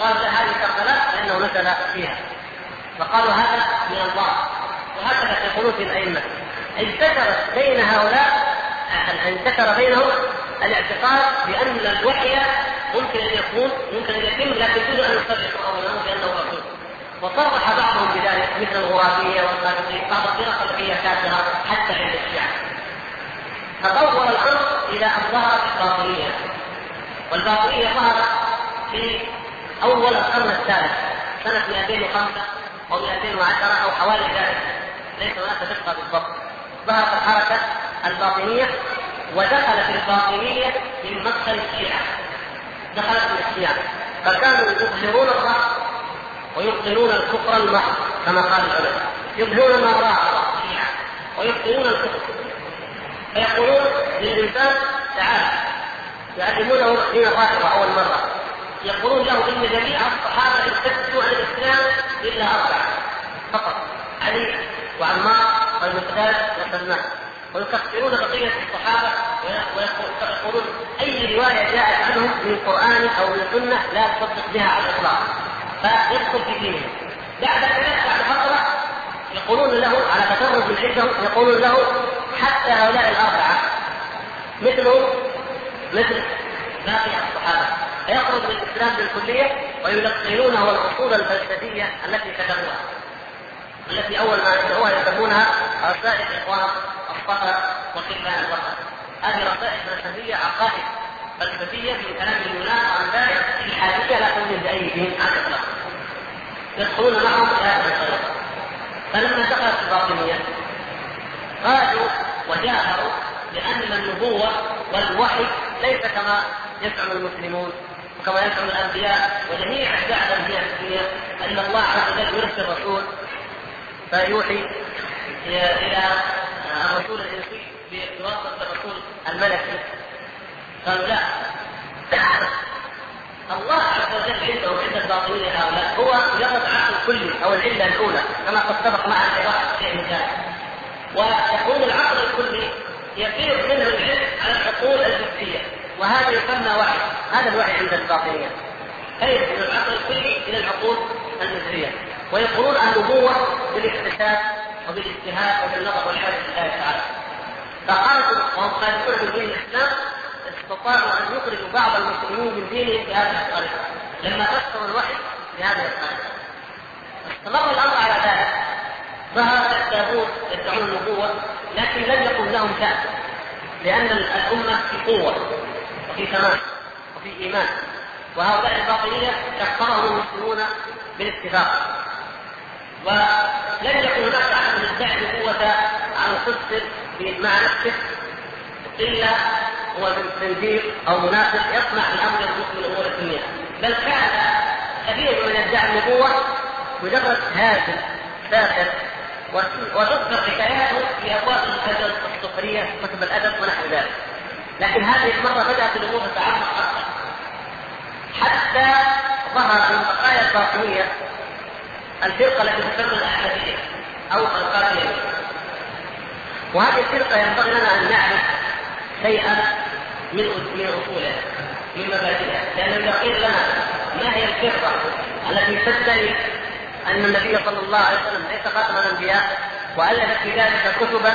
قال هذه كربلاء لأنه نزل فيها. فقالوا هذا من الله وهكذا يقولون في الأئمة. انتشرت بين هؤلاء انتشر بينهم الاعتقاد بأن الوحي ممكن أن يكون ممكن أن يتم لكن دون أن يصرحوا اولا بأنه رسول. وصرح بعضهم بذلك مثل الغرابية والقادسيه بعض الفرق التي هي حتى عند الشيعة. تطور الأمر إلى أن ظهرت الباطنية. والباطنية ظهرت في أول القرن الثالث سنة 205 أو 210 أو حوالي ذلك. ليس هناك دقة بالضبط. ظهرت الحركه الباطنية ودخلت الباطنية من مدخل الشيعة. دخلت من الشيعة. فكانوا يظهرون الرأس ويبطلون الكفر المحض كما قال العلماء. يظهرون ما رأى الشيعة ويبطلون الكفر. فيقولون للإنسان تعال يعلمونه حين الرافضه أول مرة. يقولون له إن جميع الصحابه ارتدوا عن الإسلام إلا أربعة. فقط. علي. وعمار والمقداد وسلمان ويكفرون بقية الصحابة ويقولون أي رواية جاءت عنهم من قرآن أو من سنة لا تصدق بها على الإطلاق. فيدخل في دينهم. بعد ذلك بعد فترة يقولون له على تدرج من عندهم يقولون له حتى هؤلاء الأربعة مثلهم مثل باقي الصحابة. فيخرج من الإسلام بالكلية ويلقنونه الأصول الفلسفية التي كتبوها. التي أول ما يبداوها يسمونها رسائل اخوان الصفا وكلان الوطن. هذه رسائل فلسفيه عقائد فلسفيه في كلام اليونان وعن ذلك الحاديه لا توجد باي دين على الاطلاق يدخلون معهم في هذه الطريقة فلما دخلت الباطنية قالوا وجاهروا بأن النبوة والوحي ليس كما يزعم المسلمون وكما يزعم الأنبياء وجميع اتباع الأنبياء في الدنيا ان الله عز وجل يرسل رسول فيوحي إلى الرسول الانسي بواسطة الرسول الملكي. قالوا لا. الله عز وجل عنده عند الباطنيه هؤلاء. هو مجرد عقل كلي أو العلة الأولى كما قد سبق معنا في واحد شيء من ذلك. ويكون العقل الكلي يفيض منه العلم على العقول الجزئيه وهذا يسمى وحي. هذا الوحي عند الباطنية. كيف؟ من العقل الكلي إلى العقول الجزئيه ويقولون النبوة بالاكتشاف وبالاجتهاد وبالنظر والعياذ بالله تعالى فخرجوا وهم خارجون من دين الإسلام استطاعوا أن يخرجوا بعض المسلمين من دينهم بهذه الطريقة لما فسروا الوحي بهذه الطريقة. استمر الأمر على ذلك. ظهر التابوت يدعون النبوة لكن لم يكن لهم شأن لأن الأمة في قوة وفي تمام وفي إيمان. وهؤلاء الباطنيه كفرهم المسلمون بالاتفاق. ولم يكن هناك أحد يدعي القوه عن صدق مع نفسه إلا هو زنديق أو منافق يصنع الامر من امور الدنيا. بل كان كثير من يدعي النبوه مجرد هازل ساخر وتذكر حكاياته في أبواب الادب السخريه كتب الأدب ونحو ذلك. لكن هذه المرة بدأت الأمور تتعمق أكثر. حتى ظهر من بقايا الباطنية الفرقة التي تسمى الاحمديه أو القادريه وهذه الفرقة ينبغي لنا أن نعرف شيئا من من أصولها من مبادئها. لأنه إذا قيل لنا ما هي الفرقة التي تدعي أن النبي صلى الله عليه وسلم ليس خاتم الأنبياء والفت في ذلك كتبا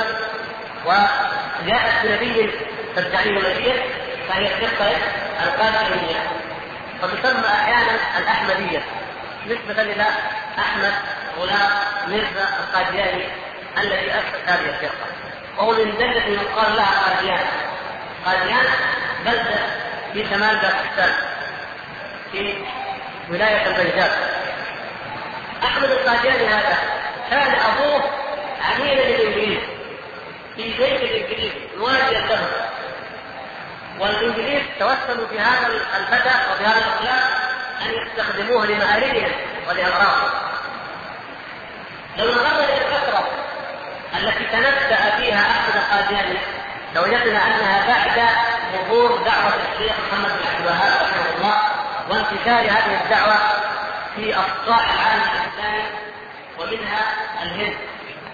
وجاءت بنبي تدعيه نبيا فهي الفرقه القادريه وتسمى أحيانا الأحمدية. نسبة إلى أحمد غلام مرزا القادياني الذي اسس هذه الفرقة. وهو من بلده يقال لها قاديان. قاديان بلدة في شمال باكستان في ولاية البنجاب أحمد القادياني هذا كان أبوه عميلا للانجليز في جيش الإنجليز مواليا له والإنجليز توسلوا في هذا الفتى وفي هذا الأخلاق أن يستخدموه لمآربهم ولاغراضهم. لو نظرنا إلى الفترة التي تنبأ فيها احمد القادياني لوجدنا أنها بعد ظهور دعوة الشيخ محمد بن عبد الوهاب رحمه الله وانتشار هذه الدعوة في اقطاع العالم الإسلامي ومنها الهند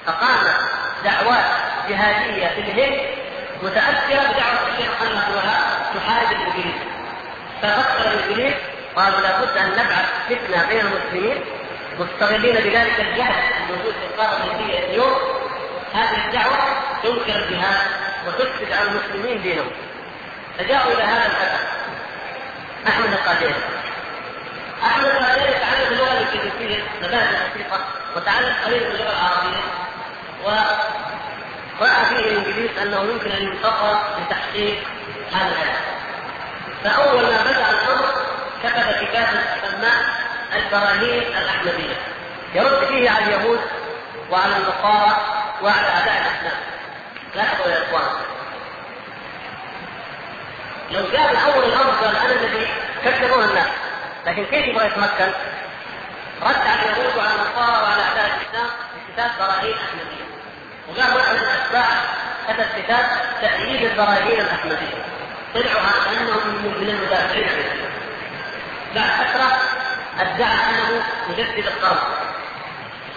فقامت دعوات جهادية في الهند متأثرة بدعوة الشيخ محمد بن الوهاب تحارب الانجليز ففكر الانجليز قالوا لابد أن نبعث فتنة بين المسلمين مستغلين بذلك الجهل الموجود في القاره الهنديه اليوم. هذه الدعوة تنكر الجهاد وتفسد على المسلمين دينهم. فجاءوا إلى هذا الفتى. أحمد القادري. أحمد القادري تعلم اللغة الإنجليزية مبادئ بسيطه وتعلم قليلا اللغة العربية وراى فيه الإنجليز أنه يمكن أن ينتصر لتحقيق هذا الهدف فأول ما بدأ الأمر البراهين الأحمدية. يرد فيه على اليهود وعلى النصارى وعلى أعداء الاسلام لاحظوا يا أخوان لو جاء من اول الأمر قال أنا الذي كذبون الناس لكن كيف يبغى يتمكن؟ رد على اليهود وعلى النصارى وعلى أعداء الإسلام بكتاب براهين أحمدية. وقال واحد من الأتباع كتب كتاب تأييد البراهين الأحمدية. طلعوا على أنهم من المدافعين عن بعد فترة أدعى أنه مجدد القرن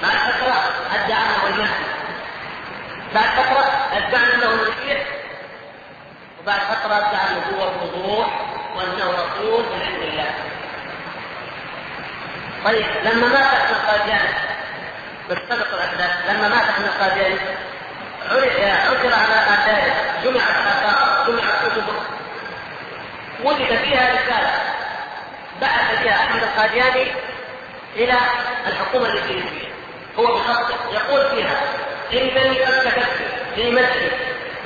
بعد فترة أدعى أنه المهدي. بعد فترة أدعى أنه المسيح. وبعد فترة أدعى النبوه بوضوح وأنه رسول من عند الله طيب لما مات ابن القادياني بالسبق الاحداث لما مات ابن القادياني عثر على آثاره جمعت اثار جمعت كتبه. وجد فيها رسالة. بعث بها أحمد القادياني إلى الحكومة الإنجليزية. هو بخطه يقول فيها إنني قد كتبت في مدح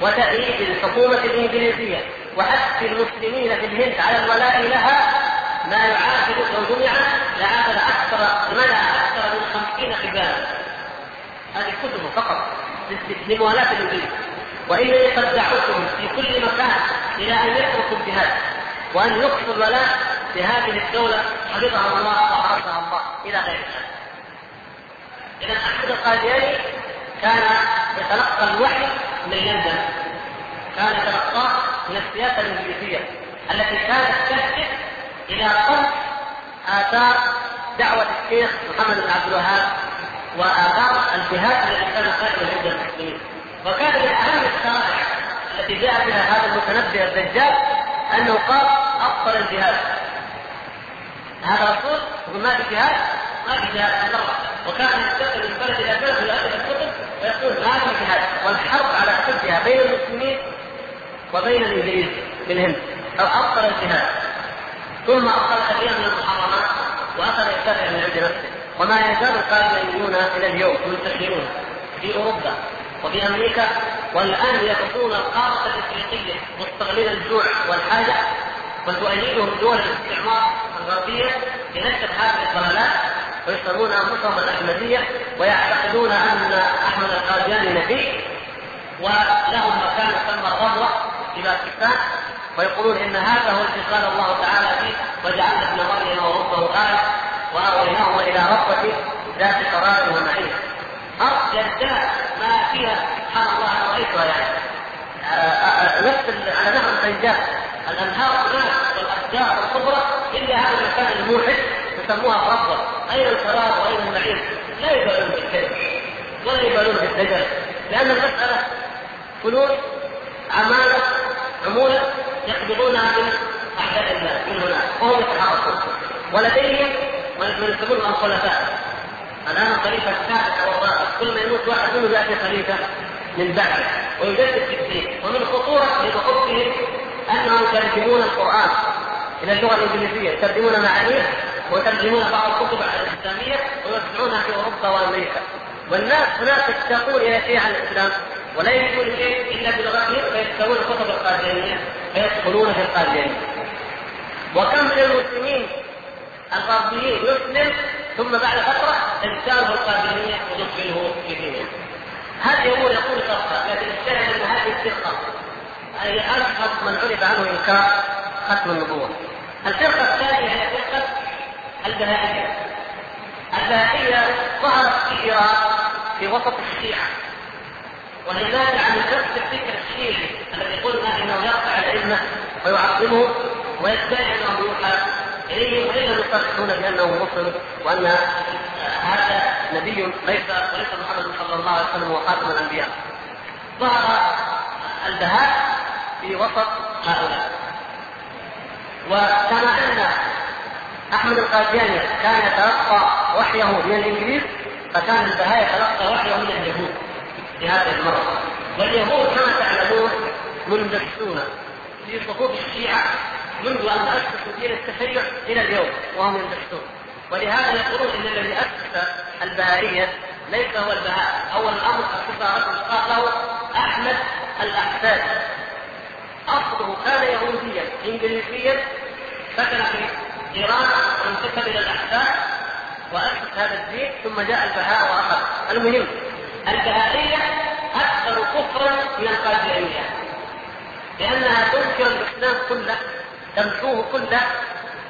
وتأييد الحكومة الإنجليزية وحث المسلمين في الهند على الولاء لها ما يعادل لو جمع لعادل أكثر منع أكثر من خمسين حجابا هذه كتبه فقط لموالاة الإنجليز. وإنني قد دعوتهم في كل مكان إلى أن يتركوا الجهاد وأن يقصوا الولاء لهذه الدولة حفظها الله وحرسها الله إلى غير ذلك. إذا أحمد القادياني كان يتلقى الوحي من لندن كان يتلقاه من السياسة الإنجليزية التي كانت تهدف إلى قصد آثار دعوة الشيخ محمد بن عبد الوهاب وآثار الجهاد الذي كان قائما عند المسلمين وكان من أهم الشرائع التي جاء بها هذا المتنبئ الدجال أنه قال أبطل الجهاد. هذا رسول يقول ما في جهاد ما في جهاد الله. وكان ينتقل من بلد إلى بلد ويؤلف الكتب ويقول ما في جهاد. والحرب على اشدها بين المسلمين وبين الإنجليز في الهند أو أبطل الجهاد. ثم اخذ كثيرا من المحرمات وأخذ يتبع من عند نفسه. وما يزال القادمون إلى اليوم منتشرون في أوروبا وفي أمريكا. والآن يقصون القارة الإفريقية مستغلين الجوع والحاجة وتؤيدهم دول الاستعمار. الغربية لنشر هذه الضلالات ويسمون أنفسهم الأحمدية ويعتقدون أن أحمد القادياني نبي ولهم مكان يسمى الربوه في باكستان ويقولون إن هذا هو الذي قال الله تعالى فيه وجعلنا ابن مريم وربه آية واويناهما إلى ربة ذات قرار ومعين أرض جداء ما فيها سبحان الله أنا رأيتها يعني. نفس على نهر الفنجان الانهار هناك والأشجار الكبرى إلا هذا المكان الموحد يسموها ربة اين القرار واين المعين لا يبالون بالكذب ولا يبالون بالدجل لأن المسألة فلوس عمالة عمولة يقبضونها من أعداء الله من هناك وهم يتحركون. ولديهم ما يسمونهم الخلفاء الآن الخليفه السادس أو الرابع كل ما يموت واحد منهم يأتي خليفة من بعده ويجدد في الدين. ومن خطورة لبحثهم أنهم يترجمون القرآن إلى اللغة الإنجليزية يترجمون معانيه ويترجمون بعض الكتب الإسلامية ويوزعونها في أوروبا وأمريكا. والناس هناك يشتاقون إلى شيء عن الإسلام ولا يجدون شيء إلا بلغتهم فيشترون الكتب القاديانيه فيدخلون في القاديانيه وكم من المسلمين الغربيين يسلم ثم بعد فترة تجتاله القاديانيه وتدخله في دينه. هذه امور يقول شرطها لكن الشاهد ان هذه أي أشهر من عرف عنه إنكار ختم النبوة. الفرقة الثانية هي فرقة البهائية. البهائية ظهرت في إيران في وسط الشيعة. ولذلك عن نفس الفكر الشيعي الذي قلنا إنه يرفع العلم ويعظمه ويدعي أنه يوحى إليه وإلا يصرحون بأنه مرسل وأن هذا نبي ليس وليس محمد صلى الله عليه وسلم هو خاتم الأنبياء. ظهر البهاء في وسط هؤلاء. وكما أن أحمد القادياني كان يتلقى وحيه من الإنجليز فكان البهاء يتلقى وحيه من اليهود في هذه المرة. واليهود كما تعلمون مندسون في صفوف الشيعة منذ أن أسسوا دين التشيع إلى اليوم وهم يندسون. ولهذا يقولون إن الذي أسس البهائية ليس هو البهاء، أول الأمر اسسها رجل قال له أحمد الاحساد. أصله كان يهوديا انجليزيا سكن في إيران وانتسب إلى الاحساد واسس هذا الدين ثم جاء البهاء وأخذ. المهم البهائية أكثر كفرا من القادريه لأنها تنكر الإسلام كله تمحوه كله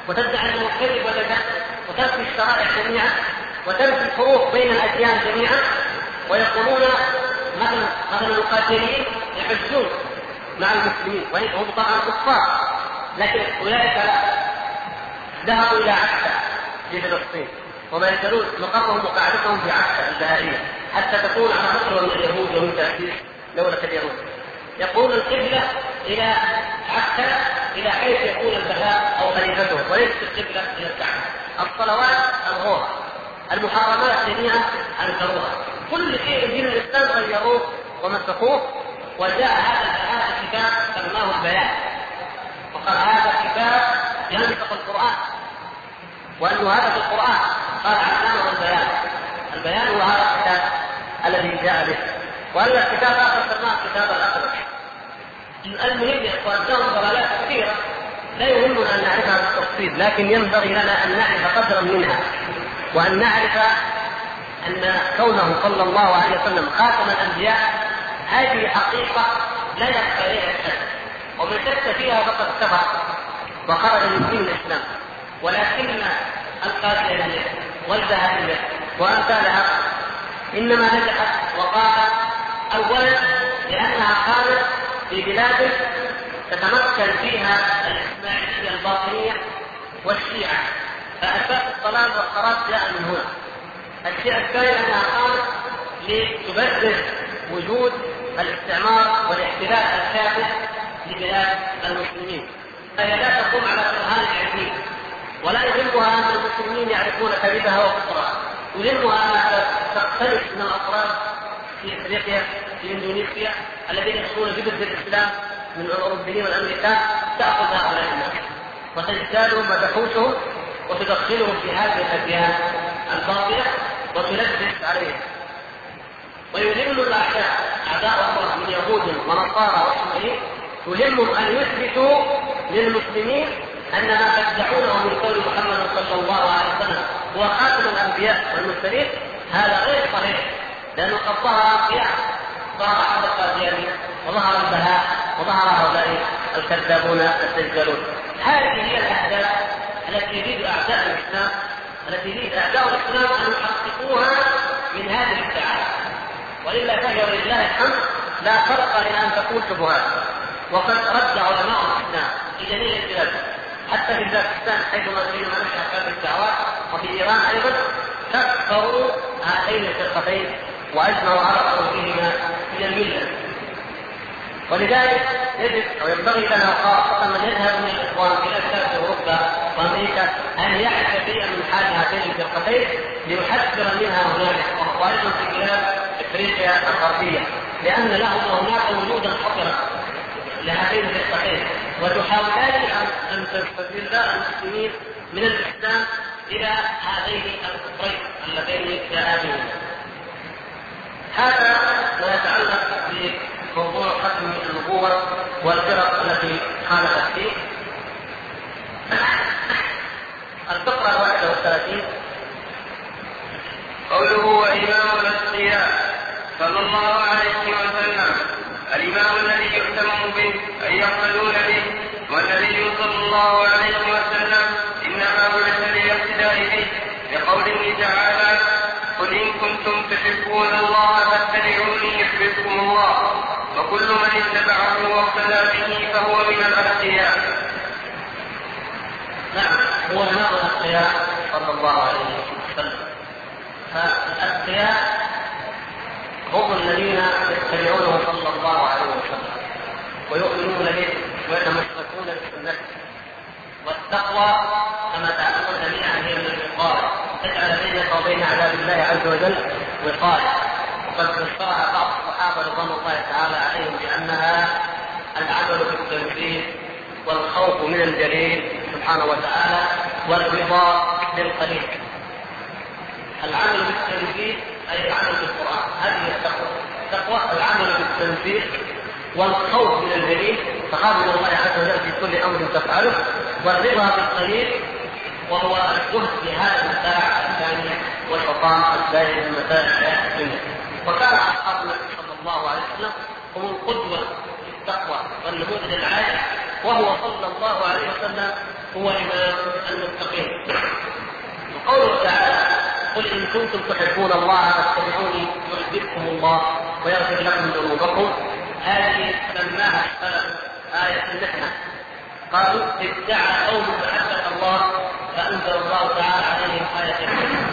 وتدعي انه كذب وكذا وتنفي الشرائع جميعا وتنفي الفروق بين الأديان جميعا ويقولون مثلا مثلا القاتلين يحجون مع المسلمين وإن هم كفار. لكن أولئك ذهبوا إلى عكا في فلسطين وما يزالون مقرهم وقاعدتهم في عكا البهائية. حتى تكون على مصر من اليهود ومن تأسيس دولة اليهود. يقول القبلة إلى عكا إلى حيث يكون البهاء أو خليفته وليست القبلة إلى الكعبة. الصلوات الغوره المحرمات جميعا انكروها كل شيء دين الإسلام غيروه ومسخوه وجاء هذا هذا الكتاب سماه البيان. وقال هذا كتاب ينطق القران وأنه هذا في القرآن. قال علامه البيان. البيان هو هذا الكتاب الذي جاء به. والا الكتاب اخر سماه كتاب الأخرج. المهم يا إخوان لهم ضلالات كثيرة. لا يهمنا أن نعرفها بالتفصيل لكن ينبغي لنا أن نعرف قدرا منها. وأن نعرف أن كونه صلى الله عليه وسلم خاتم الأنبياء هذه حقيقة لا يخفى عليها الشك ومن شك فيها فقد كفر وخرج من دين الإسلام. ولكن القادريه والذهبيه وامثالها إنما نجحت وقالت أولا لأنها قامت في بلاد تتمكن فيها الإسماعيلية الباطنية والشيعة. فاساس الضلال والخراب جاء من هنا. الشيء الثاني أنها قامت لتبرر وجود الاستعمار والاحتلال الكافر لبلاد المسلمين. فهي لا تقوم على برهان علمي ولا يهمها أن المسلمين يعرفون كذبها وكفرها. يهمها انها تقتبس من الافراد في أفريقيا في إندونيسيا الذين يدخلون بضد الإسلام من الاوروبيين والامريكان تأخذ هؤلاء الناس. وتجتالهم وتحوشهم وتدخلهم في هذه الأديان الباطلة وتلبس عليهم. ويهم الأعداء أعداء الله من يهود ونصارى واسماعيل يهمهم أن يثبتوا للمسلمين أن ما تدعونه من قول محمد صلى الله عليه وسلم هو خاتم الأنبياء والمرسلين هذا غير صحيح لأنه قد ظهر انبياء ظهر أحد القادياني وظهر البهاء وظهر هؤلاء الكذابون الدجالون. هذه هي الاهداف التي يريد أعداء الإسلام التي يريد أعداء الإسلام أن يحققوها من هذه الدعاية. والا فهي ولله الحمد. لا فرق إلى أن تكون شبهات. وقد رد علماء الإسلام في جميع البلاد حتى في باكستان حيثما حينما نشأ هذه الدعوات وفي إيران أيضا كفروا هاتين الفرقتين وأجمعوا على خروجهما من الملة. ولذلك يجب أو ينبغي لنا خاصة من يذهب من الإخوان إلى بلاد أوروبا وأمريكا أن يعرف شيئا من حال هاتين الفرقتين ليحذر منها هنالك وأيضا في بلاد أفريقيا الغربية لأن لهم هناك وجودا خطرا لهاتين الفرقتين وتحاولان أن تستفزا المسلمين من الإسلام إلى هذين الكفرين اللذين جاء بهما. هذا ما يتعلق بموضوع ختم النبوة والفرق التي خالفت فيه. الفقرة 31 الإمام الذي يهتم به أن يعملون به والنبي صلى الله عليه وسلم إنما بعث للاقتداء به لقوله تعالى قل إن كنتم تحبون الله فاتبعوني يحببكم الله وكل من اتبعه واقتدى به فهو من الأتقياء. نعم هو إمام الأتقياء صلى الله عليه وسلم. فالأتقياء هم الذين يتبعونه صلى الله عليه وسلم ويؤمنون به ويتمسكون بسنته. والتقوى كما تعلمون جميعا هي من الوقايه تجعل بينك وبين عذاب الله عز وجل. وقايه وقد فسرها بعض الصحابة رضوان الله تعالى عليهم بأنها العمل بالتنفيذ والخوف من الجليل سبحانه وتعالى والرضا بالقليل العمل بالتنفيذ أي العمل بالقرآن. هذه التقوى. التقوى العمل بالتنفيذ والخوف من الجليل تخاف من الله عز وجل في كل أمر تفعله والرضا بالقليل وهو الجهد في هذا المتاع الثاني والحطام الدائم من متاع الحياة الدنيا وكان أصحاب النبي صلى الله عليه وسلم هم القدوة في التقوى والنموذج العالي وهو صلى الله عليه وسلم هو إمام المتقين. وقوله تعالى قل إن كنتم تحبون الله فاتبعوني يحببكم الله ويغفر لكم ذنوبكم هذه سماها السلف آية المحنة قالوا ادعى قوم محبة الله فأنزل الله تعالى عليهم آية المحنة